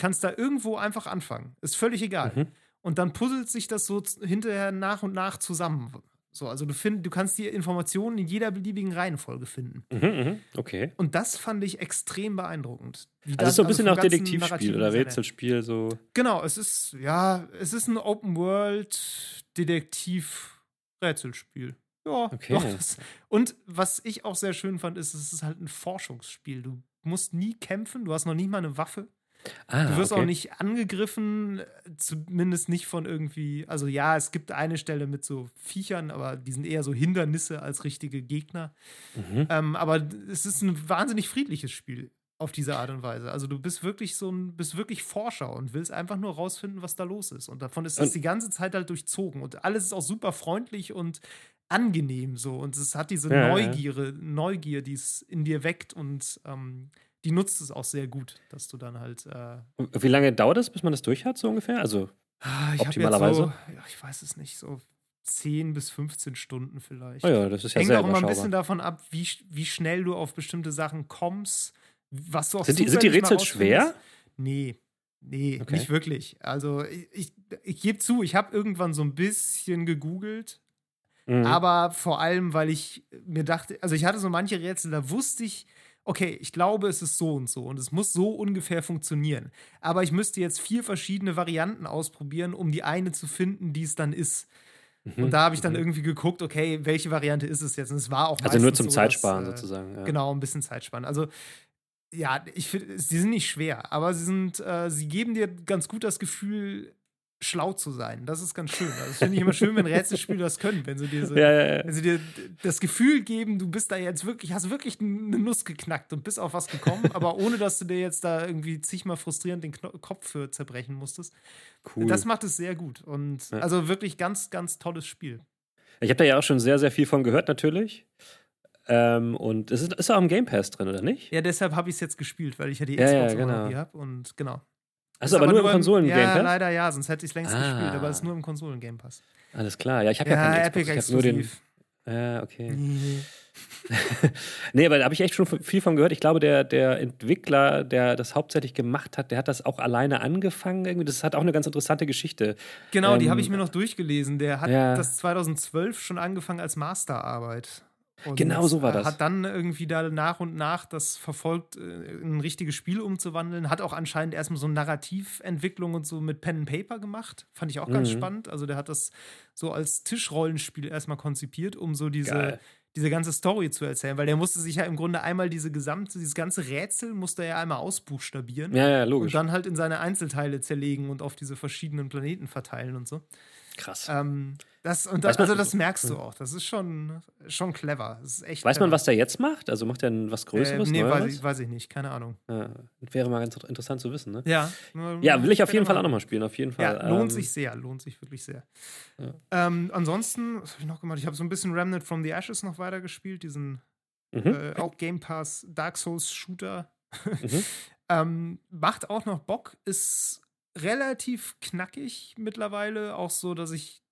kannst da irgendwo einfach anfangen. Ist völlig egal. Mhm. Und dann puzzelt sich das so hinterher nach und nach zusammen. So, also du, find, du kannst die Informationen in jeder beliebigen Reihenfolge finden. Mhm, mh, okay. Und das fand ich extrem beeindruckend. also das ist so ein bisschen also auch Detektivspiel oder Rätselspiel so. Genau, es ist ja, es ist ein Open World Detektiv Rätselspiel. Ja, okay. Doch, das, und was ich auch sehr schön fand, ist, es ist halt ein Forschungsspiel. Du musst nie kämpfen, du hast noch nie mal eine Waffe. Ah, du wirst okay. auch nicht angegriffen, zumindest nicht von irgendwie. Also, ja, es gibt eine Stelle mit so Viechern, aber die sind eher so Hindernisse als richtige Gegner. Mhm. Ähm, aber es ist ein wahnsinnig friedliches Spiel auf diese Art und Weise. Also du bist wirklich so ein, bist wirklich Forscher und willst einfach nur rausfinden, was da los ist. Und davon ist das die ganze Zeit halt durchzogen. Und alles ist auch super freundlich und angenehm so. Und es hat diese ja, Neugier, ja. Neugier, die es in dir weckt und ähm, die nutzt es auch sehr gut, dass du dann halt. Äh Wie lange dauert es, bis man das durch hat, so ungefähr? Also ah, ich optimalerweise? So, ja, ich weiß es nicht, so 10 bis 15 Stunden vielleicht. Oh ja, das ist ja Hängt sehr auch immer ein bisschen davon ab, wie, wie schnell du auf bestimmte Sachen kommst, was du auch Sind die, sind die Rätsel schwer? Nee. Nee, okay. nicht wirklich. Also ich, ich, ich gebe zu, ich habe irgendwann so ein bisschen gegoogelt, mhm. aber vor allem, weil ich mir dachte, also ich hatte so manche Rätsel, da wusste ich, okay, ich glaube, es ist so und so und es muss so ungefähr funktionieren. Aber ich müsste jetzt vier verschiedene Varianten ausprobieren, um die eine zu finden, die es dann ist. Mhm. Und da habe ich dann mhm. irgendwie geguckt, okay, welche Variante ist es jetzt? Und es war auch Also nur zum so, Zeitsparen dass, äh, sozusagen. Ja. Genau, ein bisschen Zeitsparen. Also ja, ich finde, sie sind nicht schwer, aber sie sind, äh, sie geben dir ganz gut das Gefühl, schlau zu sein. Das ist ganz schön. Also, das finde ich immer schön, wenn Rätselspiele das können, wenn sie, diese, ja, ja, ja. wenn sie dir das Gefühl geben, du bist da jetzt wirklich, hast wirklich eine Nuss geknackt und bist auf was gekommen, aber ohne dass du dir jetzt da irgendwie zigmal frustrierend den Kno Kopf für zerbrechen musstest. Cool. Das macht es sehr gut. Und also wirklich ganz, ganz tolles Spiel. Ich habe da ja auch schon sehr, sehr viel von gehört, natürlich. Ähm, und es ist, ist auch im Game Pass drin, oder nicht? Ja, deshalb habe ich es jetzt gespielt, weil ich ja die Xbox ja, ja, genau. habe. Und genau. Achso, aber, aber, nur im Konsolen-Game Pass? Ja, leider ja, sonst hätte ich es längst ah. gespielt, aber es ist nur im Konsolen-Game Pass. Alles klar, ja, ich habe ja, ja keinen Xbox, Epic ich nur den. Ja, okay. Nee. nee, aber da habe ich echt schon viel von gehört. Ich glaube, der, der Entwickler, der das hauptsächlich gemacht hat, der hat das auch alleine angefangen. Irgendwie. Das hat auch eine ganz interessante Geschichte. Genau, ähm, die habe ich mir noch durchgelesen. Der hat ja. das 2012 schon angefangen als Masterarbeit. Und genau so war das. Hat dann irgendwie da nach und nach das verfolgt, äh, in ein richtiges Spiel umzuwandeln. Hat auch anscheinend erstmal so eine Narrativentwicklung und so mit Pen and Paper gemacht. Fand ich auch ganz mhm. spannend. Also der hat das so als Tischrollenspiel erstmal konzipiert, um so diese, diese ganze Story zu erzählen. Weil der musste sich ja im Grunde einmal diese gesamte, dieses ganze Rätsel musste er ja einmal ausbuchstabieren. Ja, ja, logisch. Und dann halt in seine Einzelteile zerlegen und auf diese verschiedenen Planeten verteilen und so. Krass. Ähm, das, und das, also das merkst du auch. Das ist schon, schon clever. Das ist echt weiß man, was der jetzt macht? Also macht er was Größeres? Äh, nee, weiß ich, weiß ich, nicht. Keine Ahnung. Ja, wäre mal ganz interessant zu wissen, ne? Ja. Ja, will ich auf jeden Fall auch nochmal spielen. Auf jeden Fall. Ja, lohnt ähm, sich sehr. Lohnt sich wirklich sehr. Ja. Ähm, ansonsten, was habe ich noch gemacht? Ich habe so ein bisschen Remnant from the Ashes noch weitergespielt. Diesen mhm. äh, auch Game Pass Dark Souls Shooter. Mhm. ähm, macht auch noch Bock. Ist relativ knackig mittlerweile. Auch so, dass ich hm,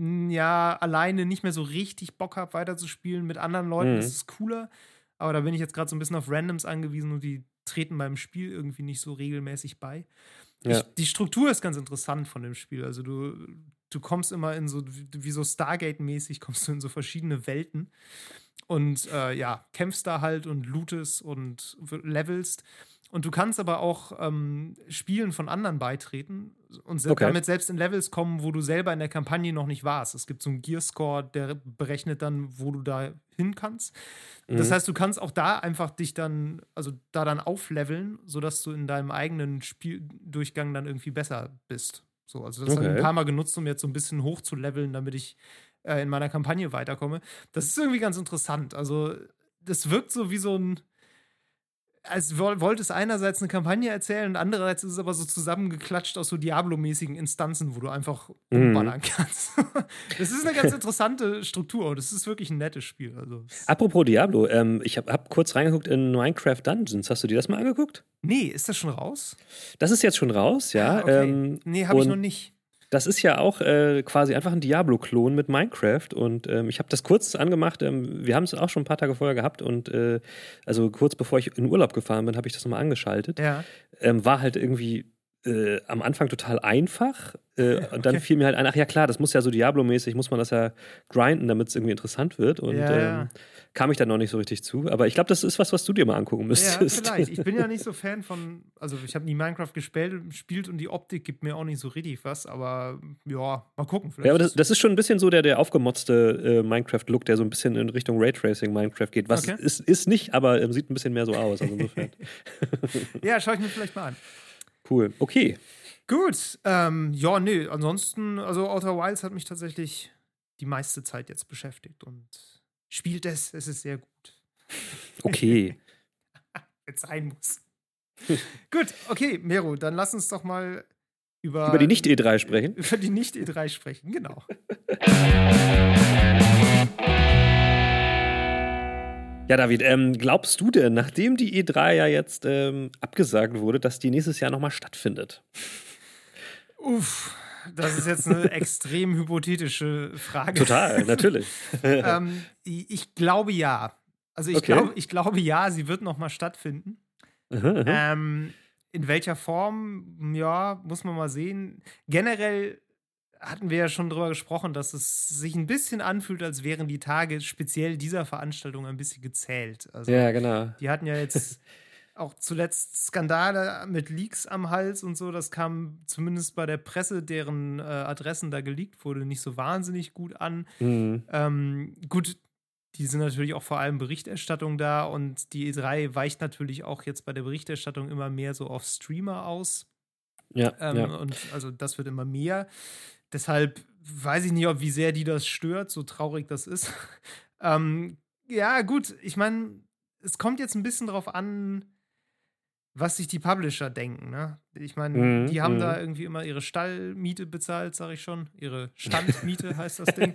ja alleine nicht mehr so richtig Bock habe, weiterzuspielen. Mit anderen Leuten mhm. ist es cooler. Aber da bin ich jetzt gerade so ein bisschen auf Randoms angewiesen und die treten beim Spiel irgendwie nicht so regelmäßig bei. Ja. Ich, die Struktur ist ganz interessant von dem Spiel. Also du, du kommst immer in so, wie so Stargate-mäßig, kommst du in so verschiedene Welten und äh, ja, kämpfst da halt und lootest und levelst. Und du kannst aber auch ähm, Spielen von anderen beitreten und okay. damit selbst in Levels kommen, wo du selber in der Kampagne noch nicht warst. Es gibt so einen Gearscore, der berechnet dann, wo du da hin kannst. Mhm. Das heißt, du kannst auch da einfach dich dann, also da dann aufleveln, sodass du in deinem eigenen Spieldurchgang dann irgendwie besser bist. So, also das okay. habe ich ein paar Mal genutzt, um jetzt so ein bisschen hoch zu leveln, damit ich äh, in meiner Kampagne weiterkomme. Das ist irgendwie ganz interessant. Also, das wirkt so wie so ein als wollte es einerseits eine Kampagne erzählen und andererseits ist es aber so zusammengeklatscht aus so Diablo-mäßigen Instanzen, wo du einfach mhm. umballern kannst. das ist eine ganz interessante Struktur. Das ist wirklich ein nettes Spiel. Also, Apropos Diablo, ähm, ich habe hab kurz reingeguckt in Minecraft Dungeons. Hast du dir das mal angeguckt? Nee, ist das schon raus? Das ist jetzt schon raus, ja. Ah, okay. Ähm, nee, habe ich noch nicht. Das ist ja auch äh, quasi einfach ein Diablo-Klon mit Minecraft und ähm, ich habe das kurz angemacht. Ähm, wir haben es auch schon ein paar Tage vorher gehabt und äh, also kurz bevor ich in Urlaub gefahren bin, habe ich das nochmal angeschaltet. Ja. Ähm, war halt irgendwie äh, am Anfang total einfach. Äh, okay. Und dann fiel mir halt ein, ach ja klar, das muss ja so Diablo-mäßig, muss man das ja grinden, damit es irgendwie interessant wird. Und ja, ja. Ähm, kam ich dann noch nicht so richtig zu. Aber ich glaube, das ist was, was du dir mal angucken müsstest. Ja, vielleicht. Ich bin ja nicht so Fan von, also ich habe nie Minecraft gespielt, gespielt und die Optik gibt mir auch nicht so richtig was, aber ja, mal gucken. Vielleicht. Ja, aber das, das ist schon ein bisschen so der, der aufgemotzte äh, Minecraft-Look, der so ein bisschen in Richtung Raytracing Minecraft geht. Was okay. ist, ist nicht, aber äh, sieht ein bisschen mehr so aus. Also insofern. ja, schaue ich mir vielleicht mal an. Cool. Okay. Gut. Ähm, ja, nee, ansonsten, also Outer Wilds hat mich tatsächlich die meiste Zeit jetzt beschäftigt und spielt es, es ist sehr gut. Okay. Wenn es sein muss. gut, okay, Mero, dann lass uns doch mal über, über die Nicht-E3 sprechen. Über die Nicht-E3 sprechen, genau. Ja, David, ähm, glaubst du denn, nachdem die E3 ja jetzt ähm, abgesagt wurde, dass die nächstes Jahr nochmal stattfindet? Uff, das ist jetzt eine extrem hypothetische Frage. Total, natürlich. ähm, ich glaube ja. Also ich, okay. glaube, ich glaube ja, sie wird nochmal stattfinden. Ähm, in welcher Form, ja, muss man mal sehen. Generell hatten wir ja schon drüber gesprochen, dass es sich ein bisschen anfühlt, als wären die Tage speziell dieser Veranstaltung ein bisschen gezählt. Also, ja, genau. Die hatten ja jetzt auch zuletzt Skandale mit Leaks am Hals und so. Das kam zumindest bei der Presse, deren äh, Adressen da geleakt wurde, nicht so wahnsinnig gut an. Mhm. Ähm, gut, die sind natürlich auch vor allem Berichterstattung da und die E3 weicht natürlich auch jetzt bei der Berichterstattung immer mehr so auf Streamer aus. Ja, ähm, ja. Und also das wird immer mehr. Deshalb weiß ich nicht, ob wie sehr die das stört, so traurig das ist. ähm, ja, gut, ich meine, es kommt jetzt ein bisschen drauf an, was sich die Publisher denken. Ne? Ich meine, mhm, die haben da mhm. irgendwie immer ihre Stallmiete bezahlt, sage ich schon. Ihre Standmiete heißt das Ding.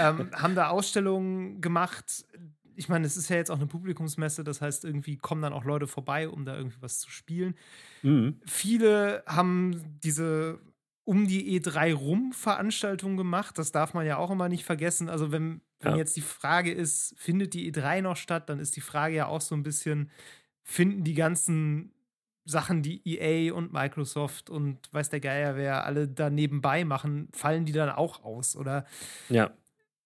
ähm, haben da Ausstellungen gemacht. Ich meine, es ist ja jetzt auch eine Publikumsmesse, das heißt, irgendwie kommen dann auch Leute vorbei, um da irgendwie was zu spielen. Mhm. Viele haben diese um die E3 rum Veranstaltungen gemacht. Das darf man ja auch immer nicht vergessen. Also, wenn, wenn ja. jetzt die Frage ist, findet die E3 noch statt, dann ist die Frage ja auch so ein bisschen, finden die ganzen Sachen, die EA und Microsoft und weiß der Geier wer alle da nebenbei machen, fallen die dann auch aus? Oder ja.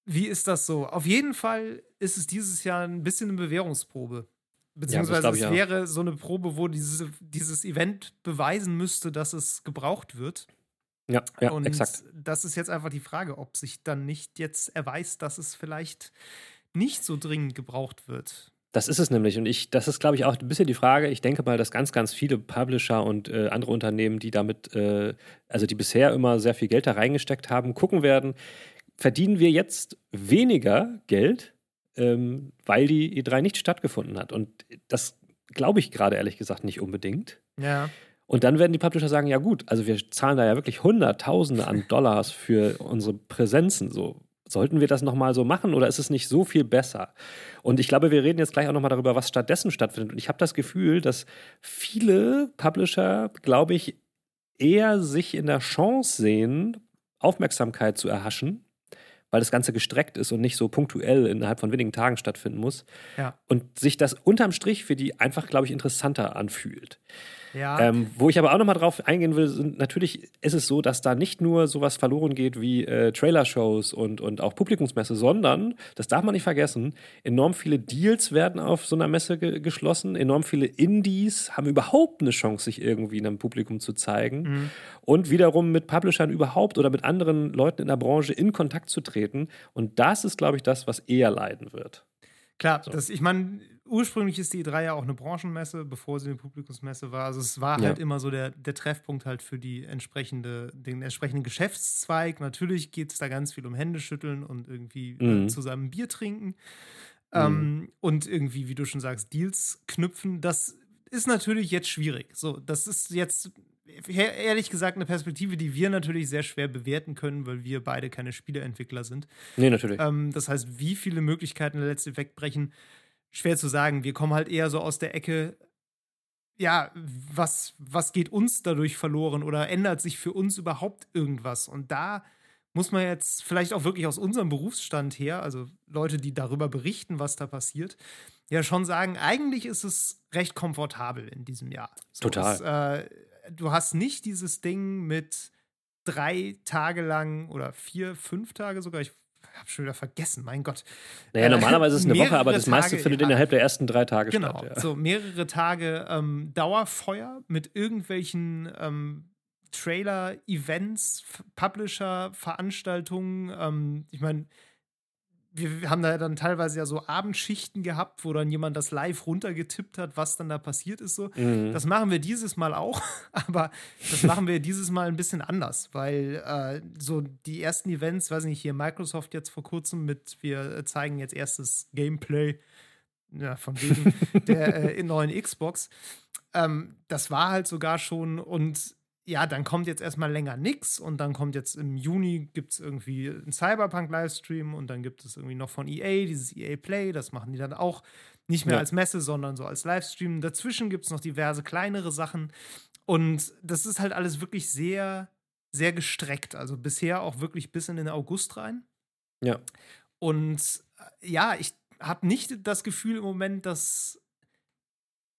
wie ist das so? Auf jeden Fall ist es dieses Jahr ein bisschen eine Bewährungsprobe. Beziehungsweise ja, es wäre so eine Probe, wo dieses, dieses Event beweisen müsste, dass es gebraucht wird. Ja, ja, und exakt. Das ist jetzt einfach die Frage, ob sich dann nicht jetzt erweist, dass es vielleicht nicht so dringend gebraucht wird. Das ist es nämlich. Und ich, das ist, glaube ich, auch ein bisschen die Frage. Ich denke mal, dass ganz, ganz viele Publisher und äh, andere Unternehmen, die damit, äh, also die bisher immer sehr viel Geld da reingesteckt haben, gucken werden, verdienen wir jetzt weniger Geld, ähm, weil die E3 nicht stattgefunden hat. Und das glaube ich gerade ehrlich gesagt nicht unbedingt. Ja. Und dann werden die Publisher sagen, ja gut, also wir zahlen da ja wirklich Hunderttausende an Dollars für unsere Präsenzen. So, sollten wir das nochmal so machen oder ist es nicht so viel besser? Und ich glaube, wir reden jetzt gleich auch nochmal darüber, was stattdessen stattfindet. Und ich habe das Gefühl, dass viele Publisher, glaube ich, eher sich in der Chance sehen, Aufmerksamkeit zu erhaschen, weil das Ganze gestreckt ist und nicht so punktuell innerhalb von wenigen Tagen stattfinden muss. Ja. Und sich das unterm Strich für die einfach, glaube ich, interessanter anfühlt. Ja. Ähm, wo ich aber auch nochmal drauf eingehen will, sind, natürlich ist es so, dass da nicht nur sowas verloren geht wie äh, Trailer-Shows und, und auch Publikumsmesse, sondern, das darf man nicht vergessen, enorm viele Deals werden auf so einer Messe ge geschlossen, enorm viele Indies haben überhaupt eine Chance, sich irgendwie in einem Publikum zu zeigen mhm. und wiederum mit Publishern überhaupt oder mit anderen Leuten in der Branche in Kontakt zu treten. Und das ist, glaube ich, das, was eher leiden wird. Klar, so. das, ich meine, ursprünglich ist die E3 ja auch eine Branchenmesse, bevor sie eine Publikumsmesse war. Also es war ja. halt immer so der, der Treffpunkt halt für die entsprechende, den entsprechenden Geschäftszweig. Natürlich geht es da ganz viel um Händeschütteln und irgendwie äh, mhm. zusammen Bier trinken. Ähm, mhm. und irgendwie, wie du schon sagst, Deals knüpfen. Das ist natürlich jetzt schwierig. So, das ist jetzt ehrlich gesagt eine Perspektive, die wir natürlich sehr schwer bewerten können, weil wir beide keine Spieleentwickler sind. Nee, natürlich. Ähm, das heißt, wie viele Möglichkeiten der letzte wegbrechen, schwer zu sagen. Wir kommen halt eher so aus der Ecke, ja, was, was geht uns dadurch verloren oder ändert sich für uns überhaupt irgendwas? Und da muss man jetzt vielleicht auch wirklich aus unserem Berufsstand her, also Leute, die darüber berichten, was da passiert, ja schon sagen, eigentlich ist es recht komfortabel in diesem Jahr. So, Total. Es, äh, du hast nicht dieses Ding mit drei Tage lang oder vier, fünf Tage sogar, ich habe schon wieder vergessen, mein Gott. Naja, äh, normalerweise ist es eine Woche, aber das meiste Tage, findet ja, innerhalb der ersten drei Tage genau, statt. Genau, so mehrere Tage ähm, Dauerfeuer mit irgendwelchen ähm, Trailer, Events, Publisher, Veranstaltungen. Ähm, ich meine, wir haben da dann teilweise ja so Abendschichten gehabt, wo dann jemand das live runtergetippt hat, was dann da passiert ist. So. Mhm. Das machen wir dieses Mal auch, aber das machen wir dieses Mal ein bisschen anders, weil äh, so die ersten Events, weiß nicht, hier Microsoft jetzt vor kurzem mit, wir zeigen jetzt erstes Gameplay, ja, von wegen der äh, neuen Xbox. Ähm, das war halt sogar schon und ja, dann kommt jetzt erstmal länger nichts und dann kommt jetzt im Juni gibt es irgendwie einen Cyberpunk-Livestream und dann gibt es irgendwie noch von EA dieses EA Play, das machen die dann auch nicht mehr ja. als Messe, sondern so als Livestream. Dazwischen gibt es noch diverse kleinere Sachen und das ist halt alles wirklich sehr, sehr gestreckt. Also bisher auch wirklich bis in den August rein. Ja. Und äh, ja, ich habe nicht das Gefühl im Moment, dass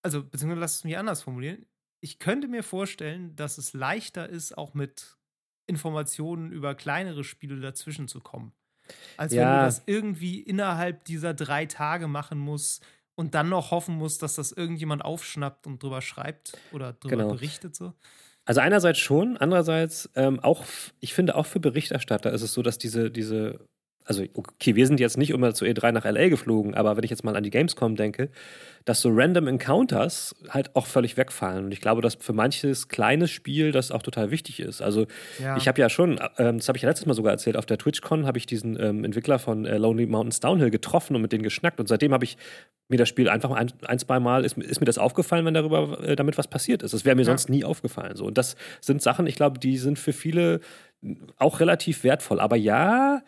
also, beziehungsweise lass es mich anders formulieren ich könnte mir vorstellen, dass es leichter ist, auch mit Informationen über kleinere Spiele dazwischen zu kommen. Als ja. wenn du das irgendwie innerhalb dieser drei Tage machen musst und dann noch hoffen musst, dass das irgendjemand aufschnappt und drüber schreibt oder drüber genau. berichtet. So. Also einerseits schon, andererseits ähm, auch, ich finde auch für Berichterstatter ist es so, dass diese, diese also okay, wir sind jetzt nicht immer zu E3 nach LA geflogen, aber wenn ich jetzt mal an die Gamescom denke, dass so Random Encounters halt auch völlig wegfallen. Und ich glaube, dass für manches kleines Spiel das auch total wichtig ist. Also ja. ich habe ja schon, ähm, das habe ich ja letztes Mal sogar erzählt, auf der TwitchCon habe ich diesen ähm, Entwickler von äh, Lonely Mountains Downhill getroffen und mit denen geschnackt. Und seitdem habe ich mir das Spiel einfach ein, ein zwei Mal, ist, ist, mir das aufgefallen, wenn darüber äh, damit was passiert ist. Das wäre mir ja. sonst nie aufgefallen. So. Und das sind Sachen, ich glaube, die sind für viele auch relativ wertvoll. Aber ja,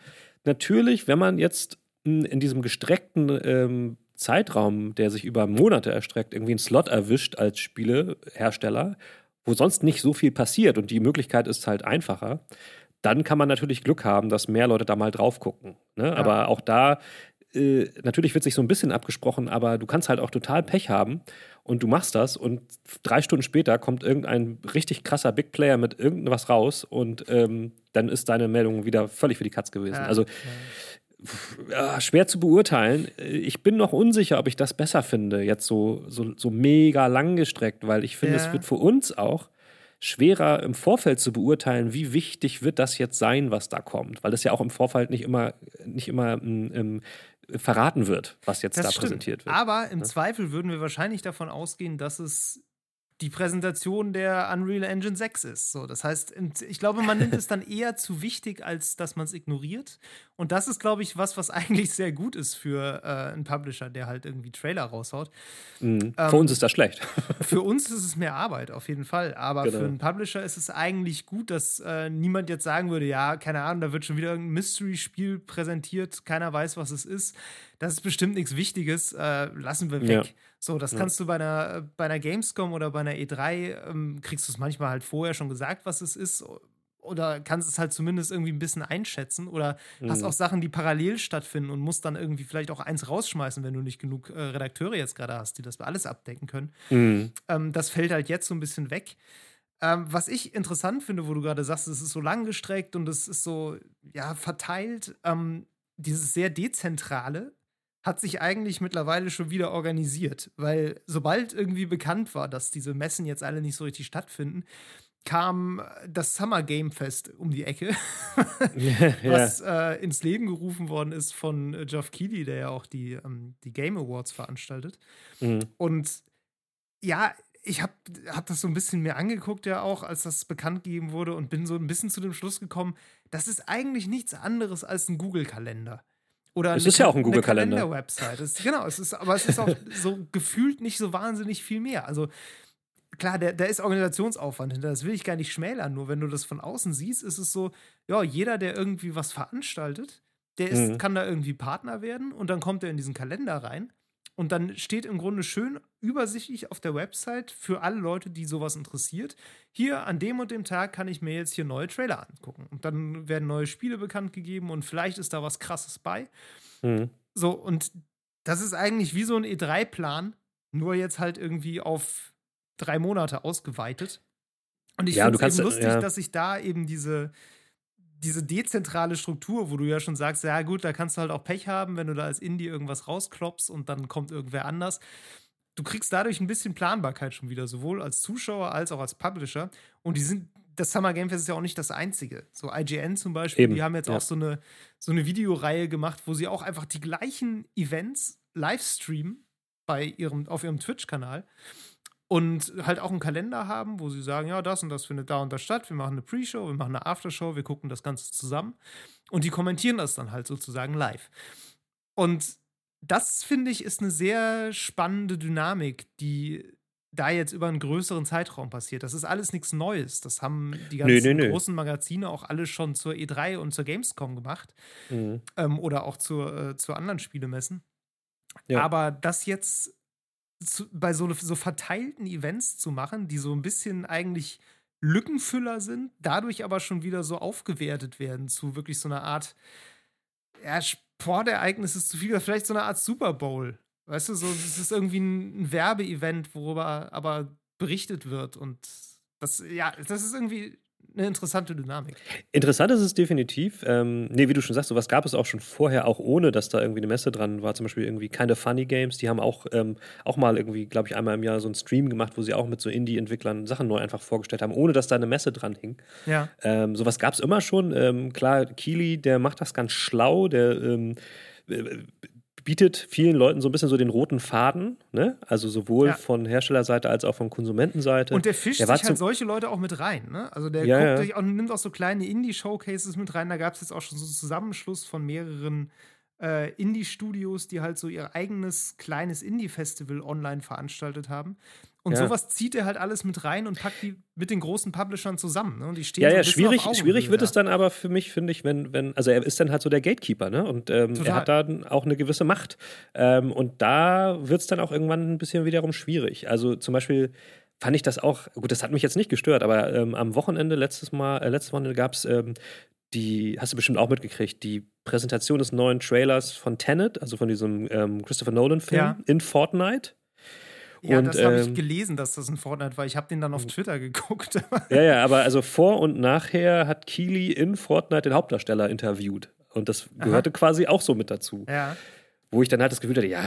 natürlich, wenn man jetzt in diesem gestreckten ähm, Zeitraum, der sich über Monate erstreckt, irgendwie einen Slot erwischt als Spielehersteller, wo sonst nicht so viel passiert und die Möglichkeit ist halt einfacher, dann kann man natürlich Glück haben, dass mehr Leute da mal drauf gucken. Ne? Ja. Aber auch da, äh, natürlich wird sich so ein bisschen abgesprochen, aber du kannst halt auch total Pech haben und du machst das und drei Stunden später kommt irgendein richtig krasser Big Player mit irgendwas raus und ähm, dann ist deine Meldung wieder völlig für die Katz gewesen. Ja. Also ja schwer zu beurteilen. Ich bin noch unsicher, ob ich das besser finde, jetzt so, so, so mega langgestreckt, weil ich finde, ja. es wird für uns auch schwerer im Vorfeld zu beurteilen, wie wichtig wird das jetzt sein, was da kommt, weil das ja auch im Vorfeld nicht immer, nicht immer ähm, verraten wird, was jetzt das da stimmt. präsentiert wird. Aber im ja? Zweifel würden wir wahrscheinlich davon ausgehen, dass es die Präsentation der Unreal Engine 6 ist. So, das heißt, ich glaube, man nimmt es dann eher zu wichtig, als dass man es ignoriert. Und das ist, glaube ich, was, was eigentlich sehr gut ist für äh, einen Publisher, der halt irgendwie Trailer raushaut. Mhm. Ähm, für uns ist das schlecht. für uns ist es mehr Arbeit, auf jeden Fall. Aber genau. für einen Publisher ist es eigentlich gut, dass äh, niemand jetzt sagen würde, ja, keine Ahnung, da wird schon wieder irgendein Mystery-Spiel präsentiert, keiner weiß, was es ist. Das ist bestimmt nichts Wichtiges, äh, lassen wir weg. Ja. So, das ja. kannst du bei einer, bei einer Gamescom oder bei einer E3, ähm, kriegst du es manchmal halt vorher schon gesagt, was es ist. Oder kannst es halt zumindest irgendwie ein bisschen einschätzen. Oder mhm. hast auch Sachen, die parallel stattfinden und musst dann irgendwie vielleicht auch eins rausschmeißen, wenn du nicht genug äh, Redakteure jetzt gerade hast, die das alles abdecken können. Mhm. Ähm, das fällt halt jetzt so ein bisschen weg. Ähm, was ich interessant finde, wo du gerade sagst, es ist so langgestreckt und es ist so, ja, verteilt. Ähm, dieses sehr dezentrale hat sich eigentlich mittlerweile schon wieder organisiert, weil sobald irgendwie bekannt war, dass diese Messen jetzt alle nicht so richtig stattfinden, kam das Summer Game Fest um die Ecke, ja, was äh, ins Leben gerufen worden ist von äh, Geoff Keighley, der ja auch die, ähm, die Game Awards veranstaltet. Mhm. Und ja, ich habe hab das so ein bisschen mir angeguckt, ja auch, als das bekannt gegeben wurde und bin so ein bisschen zu dem Schluss gekommen, das ist eigentlich nichts anderes als ein Google-Kalender. Oder es ist ja auch ein Google-Kalender. Kalender-Website. Genau, es ist, aber es ist auch so gefühlt nicht so wahnsinnig viel mehr. Also klar, da ist Organisationsaufwand hinter, das will ich gar nicht schmälern. Nur wenn du das von außen siehst, ist es so, ja, jeder, der irgendwie was veranstaltet, der ist, mhm. kann da irgendwie Partner werden und dann kommt er in diesen Kalender rein. Und dann steht im Grunde schön übersichtlich auf der Website für alle Leute, die sowas interessiert. Hier an dem und dem Tag kann ich mir jetzt hier neue Trailer angucken. Und dann werden neue Spiele bekannt gegeben und vielleicht ist da was Krasses bei. Mhm. So, und das ist eigentlich wie so ein E3-Plan, nur jetzt halt irgendwie auf drei Monate ausgeweitet. Und ich ja, finde es lustig, ja. dass sich da eben diese, diese dezentrale Struktur, wo du ja schon sagst, ja gut, da kannst du halt auch Pech haben, wenn du da als Indie irgendwas rauskloppst und dann kommt irgendwer anders. Du kriegst dadurch ein bisschen Planbarkeit schon wieder, sowohl als Zuschauer als auch als Publisher. Und die sind, das Summer Game Fest ist ja auch nicht das einzige. So IGN zum Beispiel, Eben, die haben jetzt ja. auch so eine, so eine Videoreihe gemacht, wo sie auch einfach die gleichen Events live streamen bei ihrem, auf ihrem Twitch-Kanal und halt auch einen Kalender haben, wo sie sagen, ja, das und das findet da und da statt. Wir machen eine Pre-Show, wir machen eine Aftershow, wir gucken das Ganze zusammen und die kommentieren das dann halt sozusagen live. Und das finde ich ist eine sehr spannende Dynamik, die da jetzt über einen größeren Zeitraum passiert. Das ist alles nichts Neues. Das haben die ganzen nö, nö, nö. großen Magazine auch alle schon zur E3 und zur Gamescom gemacht. Mhm. Ähm, oder auch zur, äh, zu anderen Spielemessen. Ja. Aber das jetzt zu, bei so, so verteilten Events zu machen, die so ein bisschen eigentlich Lückenfüller sind, dadurch aber schon wieder so aufgewertet werden zu wirklich so einer Art, ja, Sportereignis ist zu viel, vielleicht so eine Art Super Bowl. Weißt du, so, es ist irgendwie ein Werbeevent, worüber aber berichtet wird und das, ja, das ist irgendwie eine interessante Dynamik. Interessant ist es definitiv. Ähm, nee, wie du schon sagst, sowas gab es auch schon vorher, auch ohne, dass da irgendwie eine Messe dran war. Zum Beispiel irgendwie Kinda Funny Games. Die haben auch, ähm, auch mal irgendwie, glaube ich, einmal im Jahr so einen Stream gemacht, wo sie auch mit so Indie-Entwicklern Sachen neu einfach vorgestellt haben, ohne dass da eine Messe dran hing. Ja. Ähm, sowas gab es immer schon. Ähm, klar, Keely, der macht das ganz schlau. Der ähm, bietet vielen Leuten so ein bisschen so den roten Faden, ne? Also sowohl ja. von Herstellerseite als auch von Konsumentenseite. Und der fischt der sich halt solche Leute auch mit rein, ne? Also der ja, guckt ja. Auch, nimmt auch so kleine Indie-Showcases mit rein. Da gab es jetzt auch schon so einen Zusammenschluss von mehreren äh, Indie-Studios, die halt so ihr eigenes kleines Indie-Festival online veranstaltet haben. Und ja. sowas zieht er halt alles mit rein und packt die mit den großen Publishern zusammen. Ne? Und die stehen ja, so ja, schwierig, schwierig wird es dann aber für mich, finde ich, wenn, wenn, also er ist dann halt so der Gatekeeper, ne? Und ähm, er hat dann auch eine gewisse Macht. Ähm, und da wird es dann auch irgendwann ein bisschen wiederum schwierig. Also zum Beispiel fand ich das auch, gut, das hat mich jetzt nicht gestört, aber ähm, am Wochenende, letztes Mal, äh, letztes Wochenende gab es ähm, die, hast du bestimmt auch mitgekriegt, die Präsentation des neuen Trailers von Tenet, also von diesem ähm, Christopher Nolan-Film ja. in Fortnite. Ja, und, das habe ich ähm, gelesen, dass das ein Fortnite war. Ich habe den dann auf Twitter geguckt. ja, ja, aber also vor und nachher hat Keely in Fortnite den Hauptdarsteller interviewt. Und das gehörte Aha. quasi auch so mit dazu. Ja wo ich dann halt das Gefühl hatte, ja,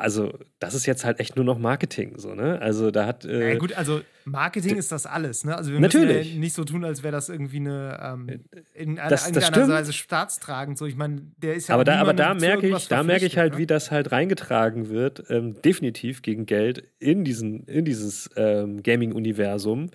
also das ist jetzt halt echt nur noch Marketing, so, ne? Also da hat. Äh, ja, gut, also Marketing ist das alles, ne? Also wir natürlich. müssen ja nicht so tun, als wäre das irgendwie eine ähm, äh, in einer, das, das Weise staatstragend. So, ich meine, der ist ja Aber da, aber da merke ich, da merke ich halt, ne? wie das halt reingetragen wird, ähm, definitiv gegen Geld in diesen, in dieses ähm, Gaming-Universum.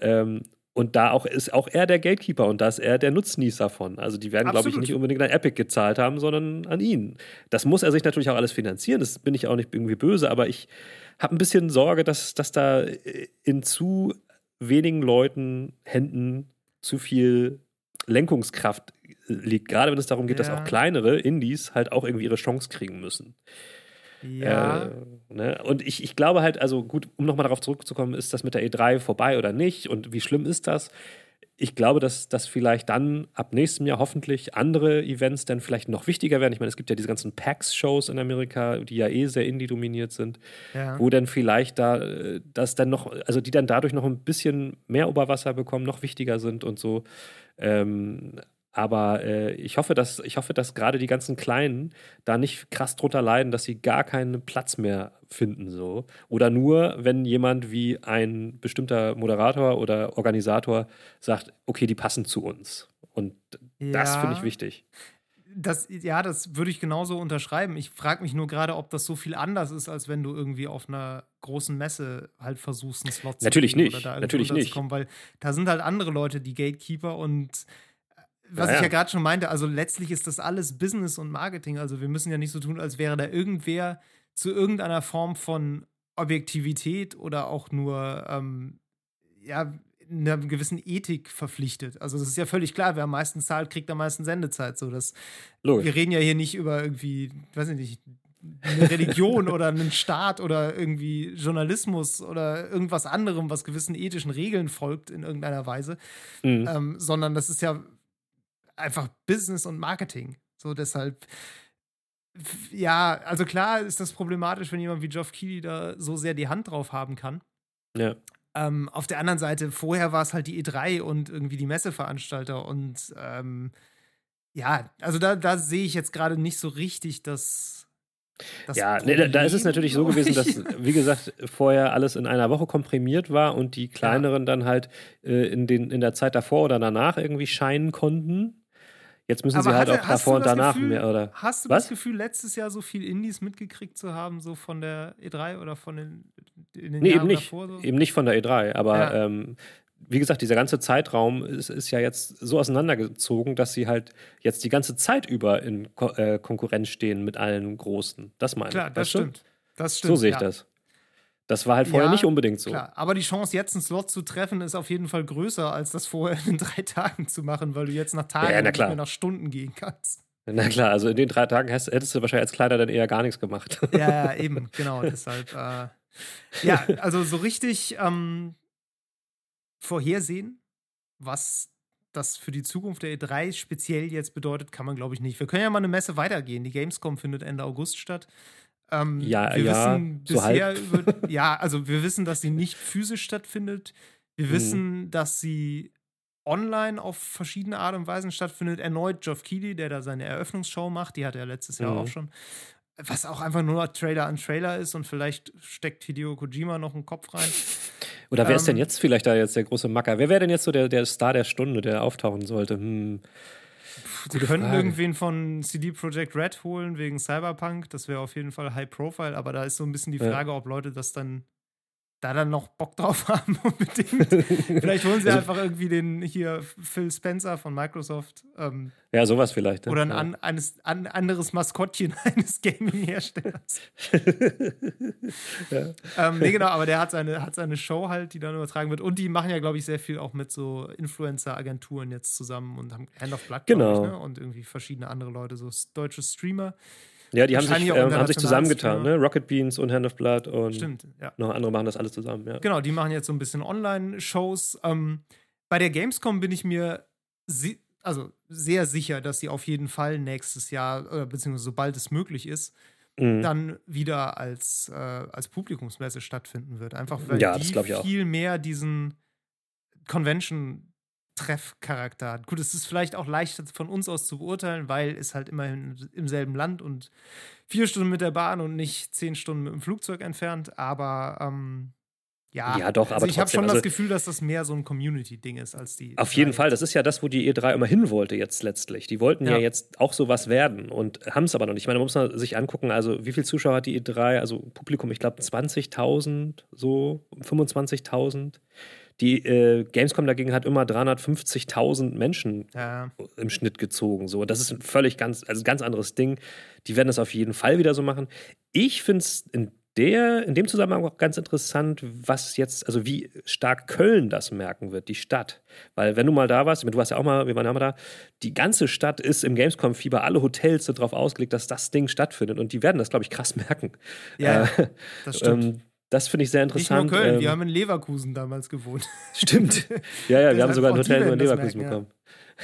Ähm, und da auch ist auch er der Gatekeeper und da ist er der Nutznießer von. Also die werden, glaube ich, nicht unbedingt an Epic gezahlt haben, sondern an ihn. Das muss er sich natürlich auch alles finanzieren. Das bin ich auch nicht irgendwie böse, aber ich habe ein bisschen Sorge, dass, dass da in zu wenigen Leuten Händen zu viel Lenkungskraft liegt. Gerade wenn es darum geht, ja. dass auch kleinere Indies halt auch irgendwie ihre Chance kriegen müssen. Ja. Äh, ne? Und ich, ich glaube halt, also gut, um nochmal darauf zurückzukommen, ist das mit der E3 vorbei oder nicht und wie schlimm ist das? Ich glaube, dass, dass vielleicht dann ab nächstem Jahr hoffentlich andere Events dann vielleicht noch wichtiger werden. Ich meine, es gibt ja diese ganzen PAX-Shows in Amerika, die ja eh sehr indie-dominiert sind, ja. wo dann vielleicht da äh, das dann noch, also die dann dadurch noch ein bisschen mehr Oberwasser bekommen, noch wichtiger sind und so. Ähm, aber äh, ich hoffe, dass ich hoffe, dass gerade die ganzen Kleinen da nicht krass drunter leiden, dass sie gar keinen Platz mehr finden so oder nur wenn jemand wie ein bestimmter Moderator oder Organisator sagt, okay, die passen zu uns und ja. das finde ich wichtig. Das, ja, das würde ich genauso unterschreiben. Ich frage mich nur gerade, ob das so viel anders ist, als wenn du irgendwie auf einer großen Messe halt versuchst, einen Slot Natürlich zu nicht. Oder da Natürlich nicht. Weil da sind halt andere Leute, die Gatekeeper und was ja, ich ja gerade schon meinte, also letztlich ist das alles Business und Marketing. Also wir müssen ja nicht so tun, als wäre da irgendwer zu irgendeiner Form von Objektivität oder auch nur ähm, ja, einer gewissen Ethik verpflichtet. Also das ist ja völlig klar, wer am meisten zahlt, kriegt am meisten Sendezeit. So, das, wir reden ja hier nicht über irgendwie, weiß ich nicht, eine Religion oder einen Staat oder irgendwie Journalismus oder irgendwas anderem, was gewissen ethischen Regeln folgt in irgendeiner Weise, mhm. ähm, sondern das ist ja einfach Business und Marketing. So deshalb, ja, also klar ist das problematisch, wenn jemand wie Geoff Keighley da so sehr die Hand drauf haben kann. Ja. Ähm, auf der anderen Seite, vorher war es halt die E3 und irgendwie die Messeveranstalter und ähm, ja, also da, da sehe ich jetzt gerade nicht so richtig, dass das ja, nee, da, da, ist es natürlich so gewesen, dass, wie gesagt, vorher alles in einer Woche komprimiert war und die kleineren ja. dann halt äh, in, den, in der Zeit davor oder danach irgendwie scheinen konnten. Jetzt müssen Aber sie halt hat, auch davor und danach Gefühl, mehr, oder? Hast du Was? das Gefühl, letztes Jahr so viel Indies mitgekriegt zu haben, so von der E3 oder von den, in den nee, Jahren eben nicht, davor? So? Eben nicht von der E3, aber ja. ähm, wie gesagt, dieser ganze Zeitraum ist, ist, ja jetzt so auseinandergezogen, dass sie halt jetzt die ganze Zeit über in Ko äh, Konkurrenz stehen mit allen Großen. Das meine ich. Klar, das stimmt. Das stimmt. So sehe ich ja. das. Das war halt vorher ja, nicht unbedingt so. Klar, aber die Chance, jetzt einen Slot zu treffen, ist auf jeden Fall größer, als das vorher in drei Tagen zu machen, weil du jetzt nach Tagen ja, nicht mehr nach Stunden gehen kannst. Na klar, also in den drei Tagen hast, hättest du wahrscheinlich als Kleider dann eher gar nichts gemacht. Ja, ja eben, genau. deshalb, äh, ja, also so richtig ähm, vorhersehen, was das für die Zukunft der E3 speziell jetzt bedeutet, kann man, glaube ich, nicht. Wir können ja mal eine Messe weitergehen. Die Gamescom findet Ende August statt. Ähm, ja, wir ja, wissen bisher so über, ja, also wir wissen, dass sie nicht physisch stattfindet. Wir mhm. wissen, dass sie online auf verschiedene Art und Weisen stattfindet. Erneut Geoff Keighley, der da seine Eröffnungsshow macht, die hat er letztes Jahr mhm. auch schon. Was auch einfach nur Trailer an Trailer ist und vielleicht steckt Hideo Kojima noch einen Kopf rein. Oder wer ähm, ist denn ähm, jetzt vielleicht da jetzt der große Macker? Wer wäre denn jetzt so der, der Star der Stunde, der auftauchen sollte? Hm. Sie könnten Frage. irgendwen von CD Projekt Red holen wegen Cyberpunk. Das wäre auf jeden Fall High Profile, aber da ist so ein bisschen die Frage, ja. ob Leute das dann da dann noch Bock drauf haben unbedingt. vielleicht holen sie also, einfach irgendwie den hier Phil Spencer von Microsoft. Ähm, ja, sowas vielleicht. Ja. Oder ein an, eines, an, anderes Maskottchen eines Gaming-Herstellers. ja. ähm, nee, genau, aber der hat seine, hat seine Show halt, die dann übertragen wird. Und die machen ja, glaube ich, sehr viel auch mit so Influencer-Agenturen jetzt zusammen und haben Hand of Blood, genau. Ich, ne? und irgendwie verschiedene andere Leute, so deutsche Streamer. Ja, die haben sich, ähm, haben sich zusammengetan, ne? Rocket Beans und Hand of Blood und Stimmt, ja. noch andere machen das alles zusammen, ja. Genau, die machen jetzt so ein bisschen Online-Shows. Ähm, bei der Gamescom bin ich mir also sehr sicher, dass sie auf jeden Fall nächstes Jahr, äh, beziehungsweise sobald es möglich ist, mhm. dann wieder als, äh, als Publikumsmesse stattfinden wird. Einfach weil ja, die viel mehr diesen Convention Treffcharakter hat. Gut, es ist vielleicht auch leichter von uns aus zu beurteilen, weil es halt immerhin im selben Land und vier Stunden mit der Bahn und nicht zehn Stunden mit dem Flugzeug entfernt, aber ähm, ja, ja, doch, also aber ich habe schon also, das Gefühl, dass das mehr so ein Community-Ding ist als die. Auf jeden Fall, das ist ja das, wo die E3 immer hin wollte jetzt letztlich. Die wollten ja, ja jetzt auch sowas werden und haben es aber noch nicht. Ich meine, man muss man sich angucken, also wie viele Zuschauer hat die E3? Also Publikum, ich glaube 20.000, so 25.000. Die äh, Gamescom dagegen hat immer 350.000 Menschen ja. im Schnitt gezogen. So, das ist ein völlig ganz, also ganz anderes Ding. Die werden das auf jeden Fall wieder so machen. Ich finde es in der, in dem Zusammenhang auch ganz interessant, was jetzt, also wie stark Köln das merken wird, die Stadt. Weil wenn du mal da warst, du warst ja auch mal, wir waren ja mal da, die ganze Stadt ist im Gamescom-Fieber, alle Hotels sind darauf ausgelegt, dass das Ding stattfindet und die werden das, glaube ich, krass merken. Ja, äh, das stimmt. Ähm, das finde ich sehr interessant. Nicht nur Köln, ähm, wir haben in Leverkusen damals gewohnt. Stimmt. Ja, ja, wir haben sogar ein Hotel in Leverkusen merken,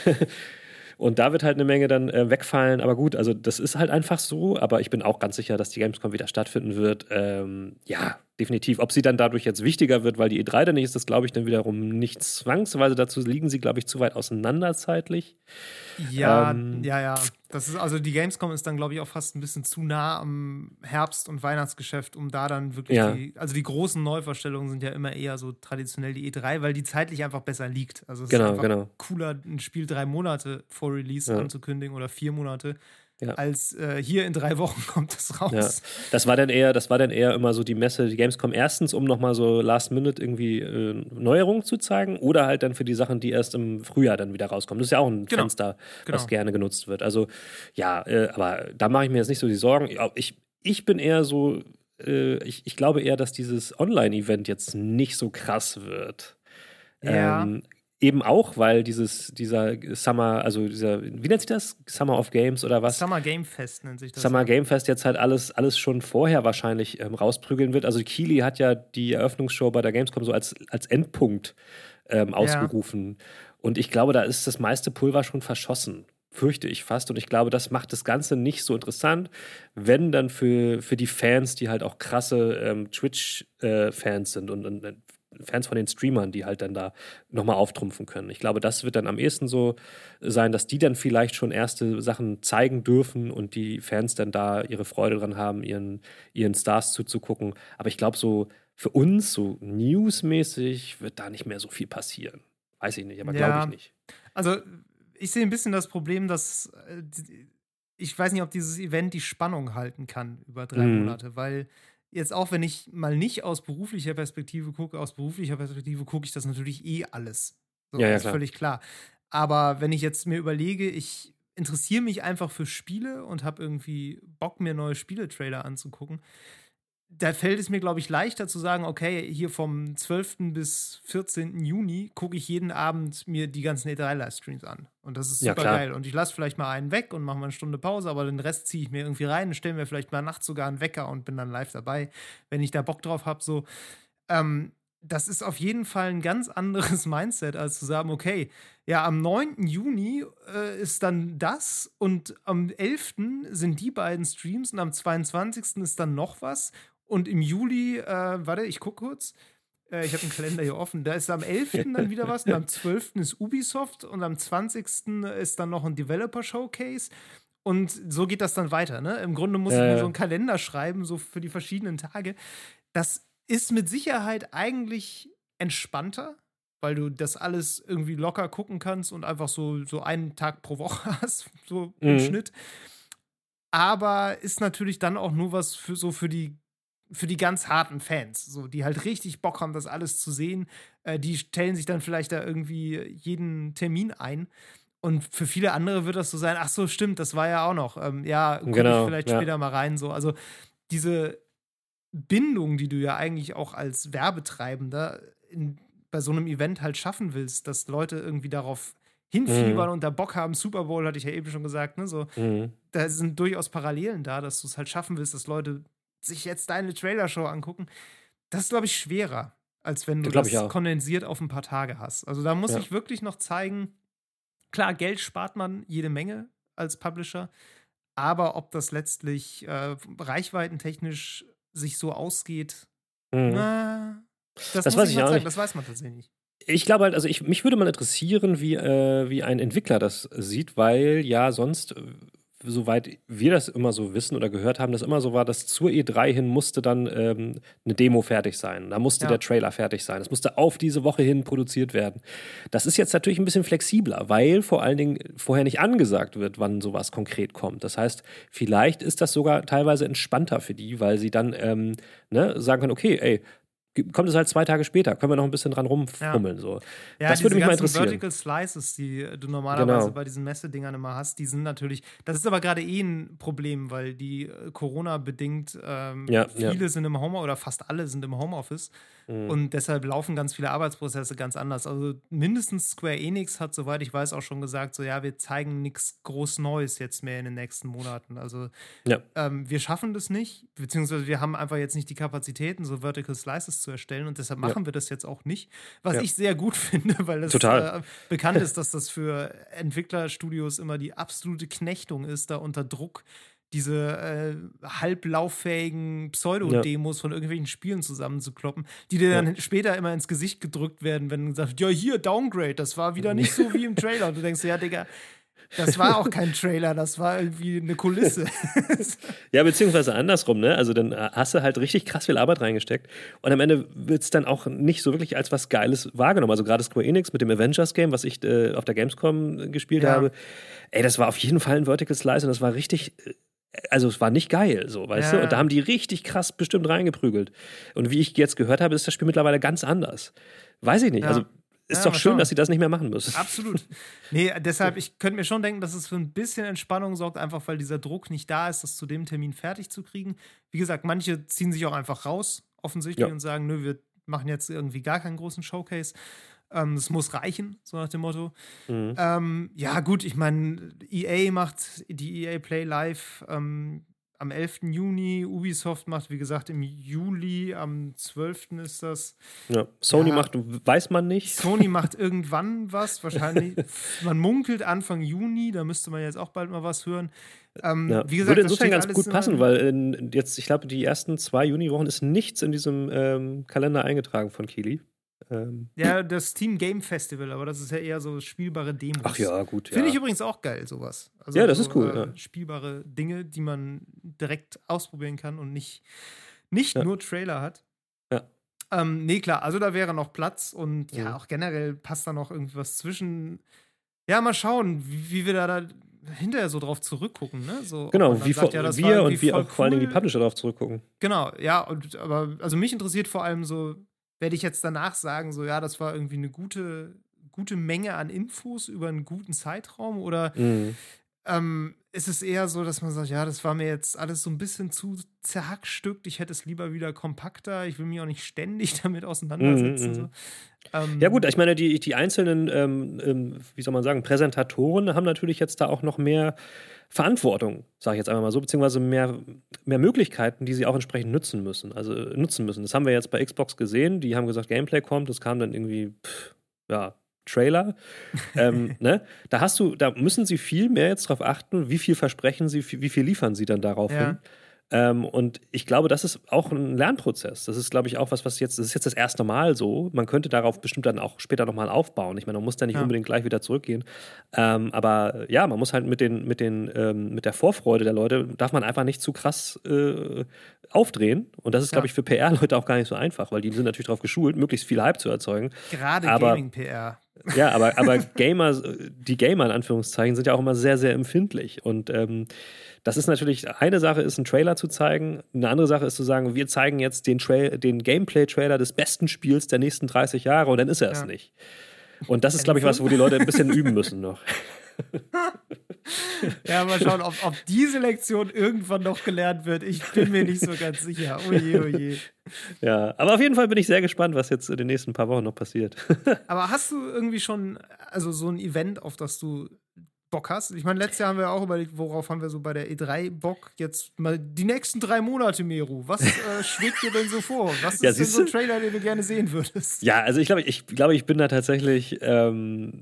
bekommen. Ja. Und da wird halt eine Menge dann äh, wegfallen. Aber gut, also das ist halt einfach so. Aber ich bin auch ganz sicher, dass die Gamescom wieder stattfinden wird. Ähm, ja, definitiv. Ob sie dann dadurch jetzt wichtiger wird, weil die E3 dann nicht ist, das glaube ich dann wiederum nicht zwangsweise. Dazu liegen sie, glaube ich, zu weit auseinander zeitlich. Ja, ähm, ja, ja. Das ist also die Gamescom ist dann, glaube ich, auch fast ein bisschen zu nah am Herbst- und Weihnachtsgeschäft, um da dann wirklich ja. die, also die großen Neuvorstellungen sind ja immer eher so traditionell die E3, weil die zeitlich einfach besser liegt. Also es genau, ist einfach genau. cooler, ein Spiel drei Monate vor Release ja. anzukündigen oder vier Monate, ja. als äh, hier in drei Wochen kommt das raus. Ja. Das war dann eher, das war dann eher immer so die Messe, die Gamescom erstens, um nochmal so Last Minute irgendwie äh, Neuerungen zu zeigen oder halt dann für die Sachen, die erst im Frühjahr dann wieder rauskommen. Das ist ja auch ein genau. Fenster, genau. was gerne genutzt wird. Also ja, äh, aber da mache ich mir jetzt nicht so die Sorgen. Ich, ich bin eher so, äh, ich, ich glaube eher, dass dieses Online-Event jetzt nicht so krass wird. Ja. Ähm, Eben auch, weil dieses, dieser Summer, also dieser, wie nennt sich das? Summer of Games oder was? Summer Game Fest nennt sich das. Summer. Game Fest jetzt halt alles, alles schon vorher wahrscheinlich ähm, rausprügeln wird. Also Keely hat ja die Eröffnungsshow bei der Gamescom so als, als Endpunkt ähm, ausgerufen. Ja. Und ich glaube, da ist das meiste Pulver schon verschossen fürchte ich fast. Und ich glaube, das macht das Ganze nicht so interessant, wenn dann für, für die Fans, die halt auch krasse ähm, Twitch-Fans äh, sind und, und, Fans von den Streamern, die halt dann da nochmal auftrumpfen können. Ich glaube, das wird dann am ehesten so sein, dass die dann vielleicht schon erste Sachen zeigen dürfen und die Fans dann da ihre Freude dran haben, ihren, ihren Stars zuzugucken. Aber ich glaube, so für uns, so newsmäßig, wird da nicht mehr so viel passieren. Weiß ich nicht, aber ja, glaube ich nicht. Also, ich sehe ein bisschen das Problem, dass äh, ich weiß nicht, ob dieses Event die Spannung halten kann über drei mhm. Monate, weil jetzt auch wenn ich mal nicht aus beruflicher Perspektive gucke, aus beruflicher Perspektive gucke ich das natürlich eh alles. So, ja, ja, ist völlig klar. Aber wenn ich jetzt mir überlege, ich interessiere mich einfach für Spiele und habe irgendwie Bock, mir neue Spieletrailer anzugucken, da fällt es mir, glaube ich, leichter zu sagen, okay, hier vom 12. bis 14. Juni gucke ich jeden Abend mir die ganzen E3-Livestreams an. Und das ist super ja, geil. Und ich lasse vielleicht mal einen weg und mache mal eine Stunde Pause, aber den Rest ziehe ich mir irgendwie rein und stelle mir vielleicht mal nachts sogar einen Wecker und bin dann live dabei, wenn ich da Bock drauf habe. So, ähm, das ist auf jeden Fall ein ganz anderes Mindset, als zu sagen, okay, ja, am 9. Juni äh, ist dann das und am 11. sind die beiden Streams und am 22. ist dann noch was und im Juli, äh, warte, ich gucke kurz. Äh, ich habe einen Kalender hier offen. Da ist am 11. dann wieder was und am 12. ist Ubisoft und am 20. ist dann noch ein Developer Showcase. Und so geht das dann weiter. Ne? Im Grunde muss ich mir so einen Kalender schreiben, so für die verschiedenen Tage. Das ist mit Sicherheit eigentlich entspannter, weil du das alles irgendwie locker gucken kannst und einfach so, so einen Tag pro Woche hast, so im mhm. Schnitt. Aber ist natürlich dann auch nur was für so für die für die ganz harten Fans, so die halt richtig Bock haben, das alles zu sehen. Äh, die stellen sich dann vielleicht da irgendwie jeden Termin ein. Und für viele andere wird das so sein, ach so, stimmt, das war ja auch noch. Ähm, ja, guck genau, ich vielleicht ja. später mal rein. So. Also diese Bindung, die du ja eigentlich auch als Werbetreibender in, bei so einem Event halt schaffen willst, dass Leute irgendwie darauf hinfiebern mhm. und da Bock haben. Super Bowl hatte ich ja eben schon gesagt, ne? So, mhm. da sind durchaus Parallelen da, dass du es halt schaffen willst, dass Leute sich jetzt deine Trailershow angucken, das ist, glaube ich, schwerer, als wenn du das, das kondensiert auf ein paar Tage hast. Also da muss ja. ich wirklich noch zeigen, klar, Geld spart man jede Menge als Publisher, aber ob das letztlich äh, reichweitentechnisch sich so ausgeht, mhm. na, das, das weiß ich auch nicht. Das weiß man tatsächlich nicht. Ich glaube halt, also ich, mich würde mal interessieren, wie, äh, wie ein Entwickler das sieht, weil ja sonst soweit wir das immer so wissen oder gehört haben, das immer so war, dass zur E3 hin musste dann ähm, eine Demo fertig sein. Da musste ja. der Trailer fertig sein. Das musste auf diese Woche hin produziert werden. Das ist jetzt natürlich ein bisschen flexibler, weil vor allen Dingen vorher nicht angesagt wird, wann sowas konkret kommt. Das heißt, vielleicht ist das sogar teilweise entspannter für die, weil sie dann ähm, ne, sagen können, okay, ey, kommt es halt zwei Tage später, können wir noch ein bisschen dran rumfummeln. Ja. So. Ja, das würde mich mal interessieren. Vertical Slices, die du normalerweise genau. bei diesen Messedingern immer hast, die sind natürlich, das ist aber gerade eh ein Problem, weil die äh, Corona-bedingt, ähm, ja, viele sind im Homeoffice oder fast alle sind im Homeoffice mhm. und deshalb laufen ganz viele Arbeitsprozesse ganz anders. Also mindestens Square Enix hat, soweit ich weiß, auch schon gesagt, so ja, wir zeigen nichts groß Neues jetzt mehr in den nächsten Monaten. Also ähm, wir schaffen das nicht, beziehungsweise wir haben einfach jetzt nicht die Kapazitäten, so Vertical Slices zu erstellen und deshalb machen ja. wir das jetzt auch nicht. Was ja. ich sehr gut finde, weil es äh, bekannt ist, dass das für Entwicklerstudios immer die absolute Knechtung ist, da unter Druck diese äh, halblauffähigen Pseudo-Demos ja. von irgendwelchen Spielen zusammenzukloppen, die dir dann später immer ins Gesicht gedrückt werden, wenn du sagst, ja, hier, Downgrade, das war wieder nicht so wie im Trailer. Und du denkst, ja, Digga, Das war auch kein Trailer, das war irgendwie eine Kulisse. ja, beziehungsweise andersrum, ne? Also dann äh, hast du halt richtig krass viel Arbeit reingesteckt und am Ende wird es dann auch nicht so wirklich als was Geiles wahrgenommen. Also gerade Square Enix mit dem Avengers-Game, was ich äh, auf der Gamescom gespielt ja. habe, ey, das war auf jeden Fall ein Vertical Slice und das war richtig äh, also es war nicht geil, so, weißt ja. du? Und da haben die richtig krass bestimmt reingeprügelt. Und wie ich jetzt gehört habe, ist das Spiel mittlerweile ganz anders. Weiß ich nicht. Ja. Also ist ja, doch schön, schauen. dass sie das nicht mehr machen müssen. Absolut. Nee, deshalb, ich könnte mir schon denken, dass es für ein bisschen Entspannung sorgt, einfach weil dieser Druck nicht da ist, das zu dem Termin fertig zu kriegen. Wie gesagt, manche ziehen sich auch einfach raus, offensichtlich, ja. und sagen, nö, wir machen jetzt irgendwie gar keinen großen Showcase. Ähm, es muss reichen, so nach dem Motto. Mhm. Ähm, ja, gut, ich meine, EA macht die EA Play Live ähm, am 11. Juni. Ubisoft macht, wie gesagt, im Juli, am 12. ist das. Ja, Sony ja, macht, weiß man nicht. Sony macht irgendwann was, wahrscheinlich. man munkelt Anfang Juni, da müsste man jetzt auch bald mal was hören. Ähm, ja, wie gesagt, würde insofern ganz gut passen, weil in, jetzt, ich glaube, die ersten zwei Juniwochen ist nichts in diesem ähm, Kalender eingetragen von Kili. Ähm. Ja, das Team Game Festival, aber das ist ja eher so spielbare Demos. Ach ja, gut. Finde ich übrigens auch geil, sowas. Also ja, das so, ist cool. Äh, ja. Spielbare Dinge, die man direkt ausprobieren kann und nicht, nicht ja. nur Trailer hat. Ja. Ähm, nee, klar, also da wäre noch Platz und ja, ja auch generell passt da noch irgendwas zwischen. Ja, mal schauen, wie, wie wir da, da hinterher so drauf zurückgucken, ne? So, genau, wie sagt, ja, wir und wie auch cool. vor allen Dingen die Publisher darauf zurückgucken. Genau, ja, und, aber also mich interessiert vor allem so, werde ich jetzt danach sagen, so ja, das war irgendwie eine gute, gute Menge an Infos über einen guten Zeitraum oder mhm. ähm, ist es eher so, dass man sagt, ja, das war mir jetzt alles so ein bisschen zu zerhackstückt, ich hätte es lieber wieder kompakter, ich will mich auch nicht ständig damit auseinandersetzen. Mhm. So. Ähm, ja gut, ich meine, die, die einzelnen, ähm, ähm, wie soll man sagen, Präsentatoren haben natürlich jetzt da auch noch mehr Verantwortung, sage ich jetzt einfach mal so, beziehungsweise mehr, mehr Möglichkeiten, die sie auch entsprechend nutzen müssen. Also nutzen müssen. Das haben wir jetzt bei Xbox gesehen. Die haben gesagt, Gameplay kommt. Das kam dann irgendwie, pff, ja, Trailer. ähm, ne? Da hast du, da müssen sie viel mehr jetzt darauf achten, wie viel versprechen sie, wie viel liefern sie dann darauf ja. hin. Ähm, und ich glaube, das ist auch ein Lernprozess. Das ist, glaube ich, auch was, was jetzt, das ist jetzt das erste Mal so. Man könnte darauf bestimmt dann auch später nochmal aufbauen. Ich meine, man muss da nicht ja. unbedingt gleich wieder zurückgehen. Ähm, aber ja, man muss halt mit den, mit den, ähm, mit der Vorfreude der Leute, darf man einfach nicht zu krass äh, aufdrehen. Und das ist, ja. glaube ich, für PR-Leute auch gar nicht so einfach, weil die sind natürlich darauf geschult, möglichst viel Hype zu erzeugen. Gerade Gaming-PR. Ja, aber, aber Gamer, die Gamer in Anführungszeichen, sind ja auch immer sehr, sehr empfindlich. Und ähm, das ist natürlich, eine Sache ist, einen Trailer zu zeigen. Eine andere Sache ist zu sagen, wir zeigen jetzt den, den Gameplay-Trailer des besten Spiels der nächsten 30 Jahre und dann ist er es ja. nicht. Und das ist, glaube ich, was, wo die Leute ein bisschen üben müssen noch. ja, mal schauen, ob, ob, diese Lektion irgendwann noch gelernt wird. Ich bin mir nicht so ganz sicher. Oje, oje. Ja, aber auf jeden Fall bin ich sehr gespannt, was jetzt in den nächsten paar Wochen noch passiert. aber hast du irgendwie schon, also so ein Event, auf das du Bock hast. Ich meine, letztes Jahr haben wir auch überlegt, worauf haben wir so bei der E3 Bock. Jetzt mal die nächsten drei Monate, Meru. Was äh, schwebt dir denn so vor? Was ja, ist denn so ein Trailer, den du gerne sehen würdest? Ja, also ich glaube, ich, glaube, ich bin da tatsächlich ähm,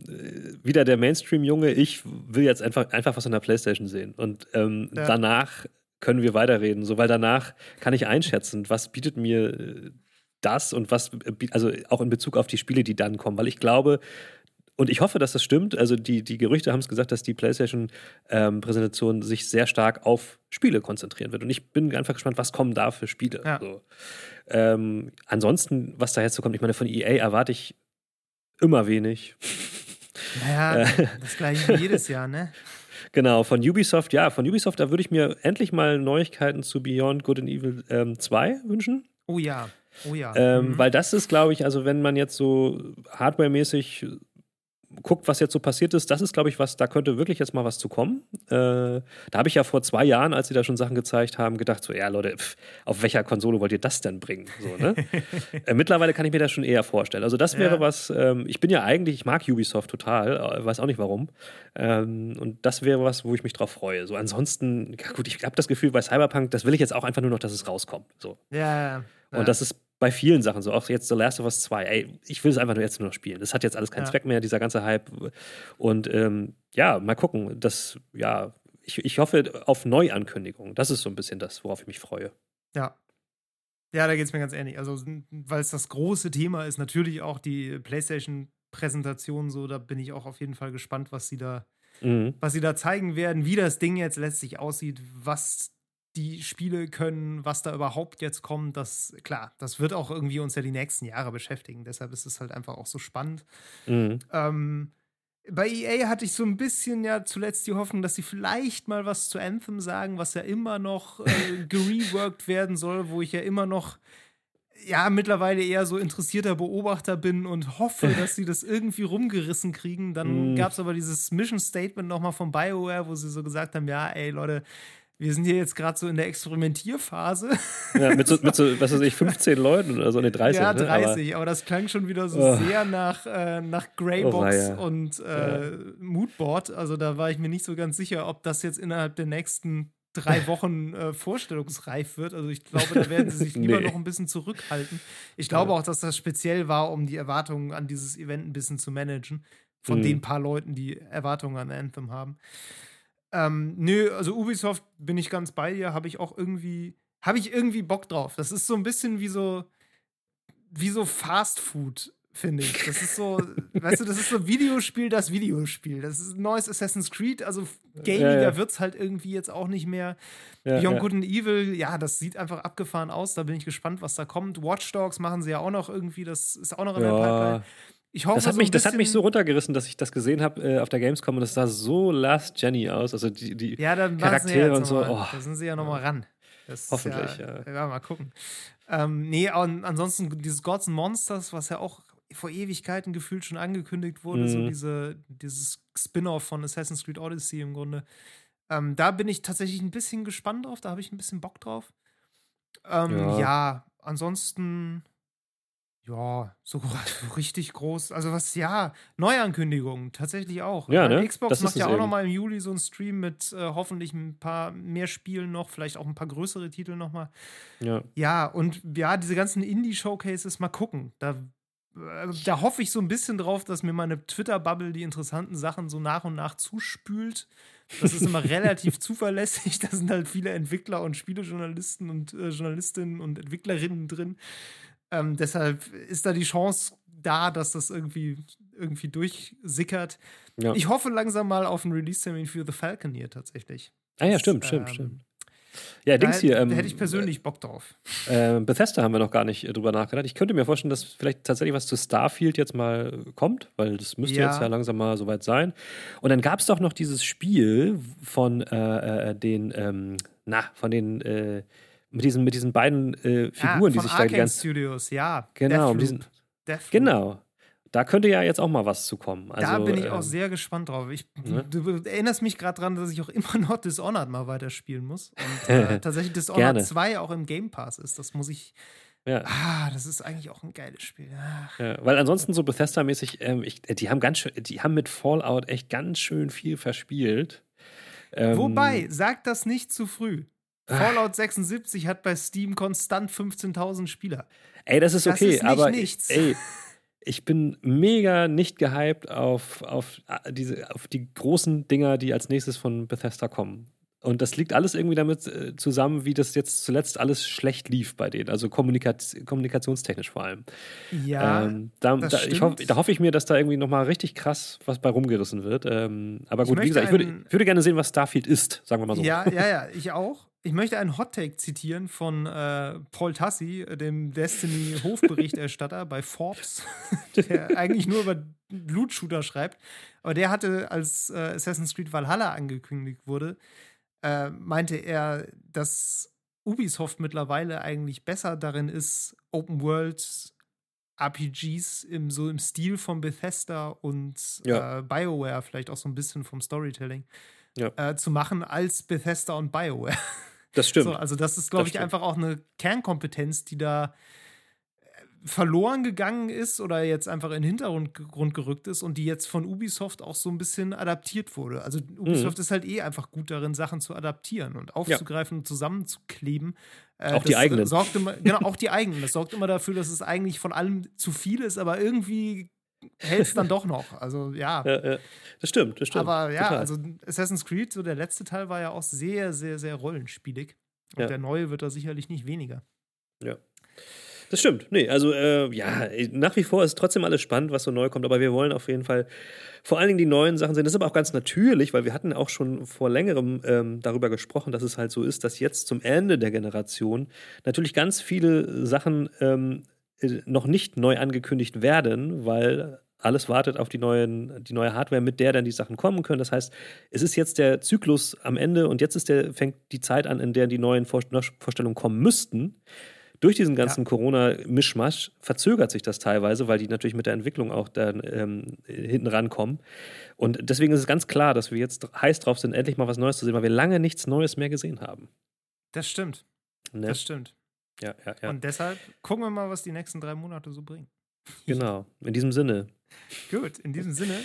wieder der Mainstream-Junge. Ich will jetzt einfach, einfach was an der Playstation sehen. Und ähm, ja. danach können wir weiterreden. So, weil danach kann ich einschätzen, was bietet mir äh, das und was, äh, also auch in Bezug auf die Spiele, die dann kommen. Weil ich glaube, und ich hoffe, dass das stimmt. Also die, die Gerüchte haben es gesagt, dass die PlayStation-Präsentation ähm, sich sehr stark auf Spiele konzentrieren wird. Und ich bin einfach gespannt, was kommen da für Spiele. Ja. So. Ähm, ansonsten, was da jetzt so kommt, ich meine, von EA erwarte ich immer wenig. Naja, äh, das gleiche wie jedes Jahr, ne? Genau, von Ubisoft, ja, von Ubisoft, da würde ich mir endlich mal Neuigkeiten zu Beyond Good and Evil ähm, 2 wünschen. Oh ja. Oh ja. Ähm, mhm. Weil das ist, glaube ich, also wenn man jetzt so hardwaremäßig guckt, was jetzt so passiert ist, das ist, glaube ich, was, da könnte wirklich jetzt mal was zu kommen. Äh, da habe ich ja vor zwei Jahren, als sie da schon Sachen gezeigt haben, gedacht, so, ja, Leute, pf, auf welcher Konsole wollt ihr das denn bringen? So, ne? äh, mittlerweile kann ich mir das schon eher vorstellen. Also, das wäre ja. was, ähm, ich bin ja eigentlich, ich mag Ubisoft total, äh, weiß auch nicht warum. Ähm, und das wäre was, wo ich mich drauf freue. So, ansonsten, ja, gut, ich habe das Gefühl, bei Cyberpunk, das will ich jetzt auch einfach nur noch, dass es rauskommt. So. Ja. Und das ist bei vielen Sachen so, auch jetzt The Last of Us 2, ey, ich will es einfach nur jetzt nur noch spielen. Das hat jetzt alles keinen ja. Zweck mehr, dieser ganze Hype. Und ähm, ja, mal gucken. Das, ja, ich, ich hoffe auf Neuankündigungen. Das ist so ein bisschen das, worauf ich mich freue. Ja. Ja, da geht es mir ganz ähnlich. Also, weil es das große Thema ist, natürlich auch die PlayStation-Präsentation, so, da bin ich auch auf jeden Fall gespannt, was sie da mhm. was sie da zeigen werden, wie das Ding jetzt letztlich aussieht, was die Spiele können, was da überhaupt jetzt kommt, das, klar, das wird auch irgendwie uns ja die nächsten Jahre beschäftigen. Deshalb ist es halt einfach auch so spannend. Mhm. Ähm, bei EA hatte ich so ein bisschen ja zuletzt die Hoffnung, dass sie vielleicht mal was zu Anthem sagen, was ja immer noch äh, gereworked werden soll, wo ich ja immer noch ja mittlerweile eher so interessierter Beobachter bin und hoffe, dass sie das irgendwie rumgerissen kriegen. Dann mm. gab es aber dieses Mission Statement nochmal von BioWare, wo sie so gesagt haben, ja, ey Leute, wir sind hier jetzt gerade so in der Experimentierphase. Ja, mit so, mit so, was weiß ich, 15 Leuten oder so, ne, 30. Ja, 30, ne? aber, aber, das klang schon wieder so oh. sehr nach, äh, nach Greybox oh, und äh, ja. Moodboard. Also da war ich mir nicht so ganz sicher, ob das jetzt innerhalb der nächsten drei Wochen äh, vorstellungsreif wird. Also ich glaube, da werden sie sich lieber nee. noch ein bisschen zurückhalten. Ich glaube auch, dass das speziell war, um die Erwartungen an dieses Event ein bisschen zu managen. Von mhm. den paar Leuten, die Erwartungen an Anthem haben. Ähm, nö, also Ubisoft bin ich ganz bei dir, habe ich auch irgendwie, habe ich irgendwie Bock drauf. Das ist so ein bisschen wie so, wie so Fast Food, finde ich. Das ist so, weißt du, das ist so Videospiel, das Videospiel. Das ist ein neues Assassin's Creed, also gamiger ja, ja. wird es halt irgendwie jetzt auch nicht mehr. Ja, Beyond ja. Good and Evil, ja, das sieht einfach abgefahren aus. Da bin ich gespannt, was da kommt. Watch Dogs machen sie ja auch noch irgendwie, das ist auch noch in der Pipeline. Ich hoffe, das hat, so mich, das hat mich so runtergerissen, dass ich das gesehen habe äh, auf der Gamescom und das sah so Last Jenny aus. Also die, die ja, Charaktere und so. Oh. Da sind sie ja nochmal ran. Das Hoffentlich, ja, ja. ja. Mal gucken. Ähm, nee, und ansonsten dieses Gods and Monsters, was ja auch vor Ewigkeiten gefühlt schon angekündigt wurde, mhm. so diese, dieses Spin-off von Assassin's Creed Odyssey im Grunde. Ähm, da bin ich tatsächlich ein bisschen gespannt drauf, da habe ich ein bisschen Bock drauf. Ähm, ja. ja, ansonsten ja, so richtig groß. Also was, ja, Neuankündigungen tatsächlich auch. Ja, ne? Xbox macht ja auch nochmal im Juli so einen Stream mit äh, hoffentlich ein paar mehr Spielen noch, vielleicht auch ein paar größere Titel nochmal. Ja. Ja, und ja, diese ganzen Indie-Showcases, mal gucken. Da, äh, da hoffe ich so ein bisschen drauf, dass mir meine Twitter-Bubble die interessanten Sachen so nach und nach zuspült. Das ist immer relativ zuverlässig. Da sind halt viele Entwickler und Spielejournalisten und äh, Journalistinnen und Entwicklerinnen drin. Ähm, deshalb ist da die Chance da, dass das irgendwie, irgendwie durchsickert. Ja. Ich hoffe langsam mal auf einen Release-Termin für The Falcon hier tatsächlich. Ah ja, stimmt, das, stimmt, ähm, stimmt. Ja, Dings hier. Ähm, da hätte ich persönlich Bock drauf. Äh, Bethesda haben wir noch gar nicht äh, drüber nachgedacht. Ich könnte mir vorstellen, dass vielleicht tatsächlich was zu Starfield jetzt mal kommt, weil das müsste ja. jetzt ja langsam mal soweit sein. Und dann gab es doch noch dieses Spiel von äh, äh den, ähm, na, von den äh, mit diesen, mit diesen beiden äh, Figuren, ja, die sich da die ganze Studios, ja. Genau, diesen, genau. Da könnte ja jetzt auch mal was zu kommen. Also, da bin ich ähm, auch sehr gespannt drauf. Ich, ne? du, erinnerst mich gerade dran, dass ich auch immer noch Dishonored mal weiterspielen muss. Und äh, tatsächlich Dishonored 2 auch im Game Pass ist. Das muss ich. Ja. Ah, das ist eigentlich auch ein geiles Spiel. Ja, weil ansonsten so Bethesda-mäßig, ähm, die haben ganz schön, die haben mit Fallout echt ganz schön viel verspielt. Ähm, Wobei, sag das nicht zu früh. Fallout 76 hat bei Steam konstant 15.000 Spieler. Ey, das ist okay, das ist aber nichts. ey, ich bin mega nicht gehypt auf, auf, äh, diese, auf die großen Dinger, die als nächstes von Bethesda kommen. Und das liegt alles irgendwie damit äh, zusammen, wie das jetzt zuletzt alles schlecht lief bei denen, also kommunikations kommunikationstechnisch vor allem. Ja, ähm, da, da, hoff, da hoffe ich mir, dass da irgendwie nochmal richtig krass was bei rumgerissen wird. Ähm, aber gut, wie gesagt, ich würde, ich würde, gerne sehen, was Starfield ist, sagen wir mal so. Ja, ja, ja, ich auch. Ich möchte einen Hottake zitieren von äh, Paul Tassi, dem Destiny-Hofberichterstatter bei Forbes, der eigentlich nur über Blutshooter schreibt. Aber der hatte, als äh, Assassin's Creed Valhalla angekündigt wurde, äh, meinte er, dass Ubisoft mittlerweile eigentlich besser darin ist, Open World RPGs im, so im Stil von Bethesda und ja. äh, BioWare, vielleicht auch so ein bisschen vom Storytelling, ja. äh, zu machen als Bethesda und BioWare. Das stimmt. So, also, das ist, glaube ich, einfach auch eine Kernkompetenz, die da äh, verloren gegangen ist oder jetzt einfach in den Hintergrund gerückt ist und die jetzt von Ubisoft auch so ein bisschen adaptiert wurde. Also Ubisoft mhm. ist halt eh einfach gut darin, Sachen zu adaptieren und aufzugreifen ja. und zusammenzukleben. Äh, auch die eigenen. Sorgt immer, genau, auch die eigenen. Das sorgt immer dafür, dass es eigentlich von allem zu viel ist, aber irgendwie hält es dann doch noch. Also ja. Ja, ja. Das stimmt, das stimmt. Aber ja, Total. also Assassin's Creed, so der letzte Teil war ja auch sehr, sehr, sehr rollenspielig. Und ja. der neue wird da sicherlich nicht weniger. Ja. Das stimmt. Nee, also äh, ja, nach wie vor ist trotzdem alles spannend, was so neu kommt, aber wir wollen auf jeden Fall vor allen Dingen die neuen Sachen sehen. Das ist aber auch ganz natürlich, weil wir hatten auch schon vor längerem ähm, darüber gesprochen, dass es halt so ist, dass jetzt zum Ende der Generation natürlich ganz viele Sachen ähm, äh, noch nicht neu angekündigt werden, weil alles wartet auf die, neuen, die neue Hardware, mit der dann die Sachen kommen können. Das heißt, es ist jetzt der Zyklus am Ende und jetzt ist der, fängt die Zeit an, in der die neuen Vorstellungen kommen müssten. Durch diesen ganzen ja. Corona-Mischmasch verzögert sich das teilweise, weil die natürlich mit der Entwicklung auch dann ähm, hinten rankommen. Und deswegen ist es ganz klar, dass wir jetzt heiß drauf sind, endlich mal was Neues zu sehen, weil wir lange nichts Neues mehr gesehen haben. Das stimmt. Ne? Das stimmt. Ja, ja, ja. Und deshalb gucken wir mal, was die nächsten drei Monate so bringen. Genau. In diesem Sinne. Gut, in diesem Sinne.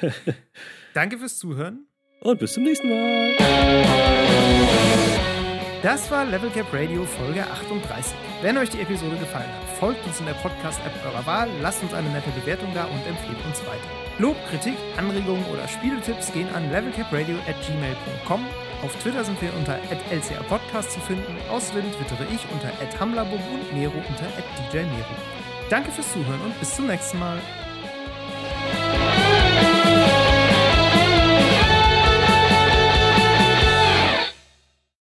Danke fürs Zuhören. Und bis zum nächsten Mal. Das war Level Cap Radio Folge 38. Wenn euch die Episode gefallen hat, folgt uns in der Podcast-App eurer Wahl, lasst uns eine nette Bewertung da und empfehlt uns weiter. Lob, Kritik, Anregungen oder Spieletipps gehen an levelcapradio at gmail.com. Auf Twitter sind wir unter lcrpodcast zu finden. Außerdem twittere ich unter hamlabum und Nero unter djnero. Danke fürs Zuhören und bis zum nächsten Mal.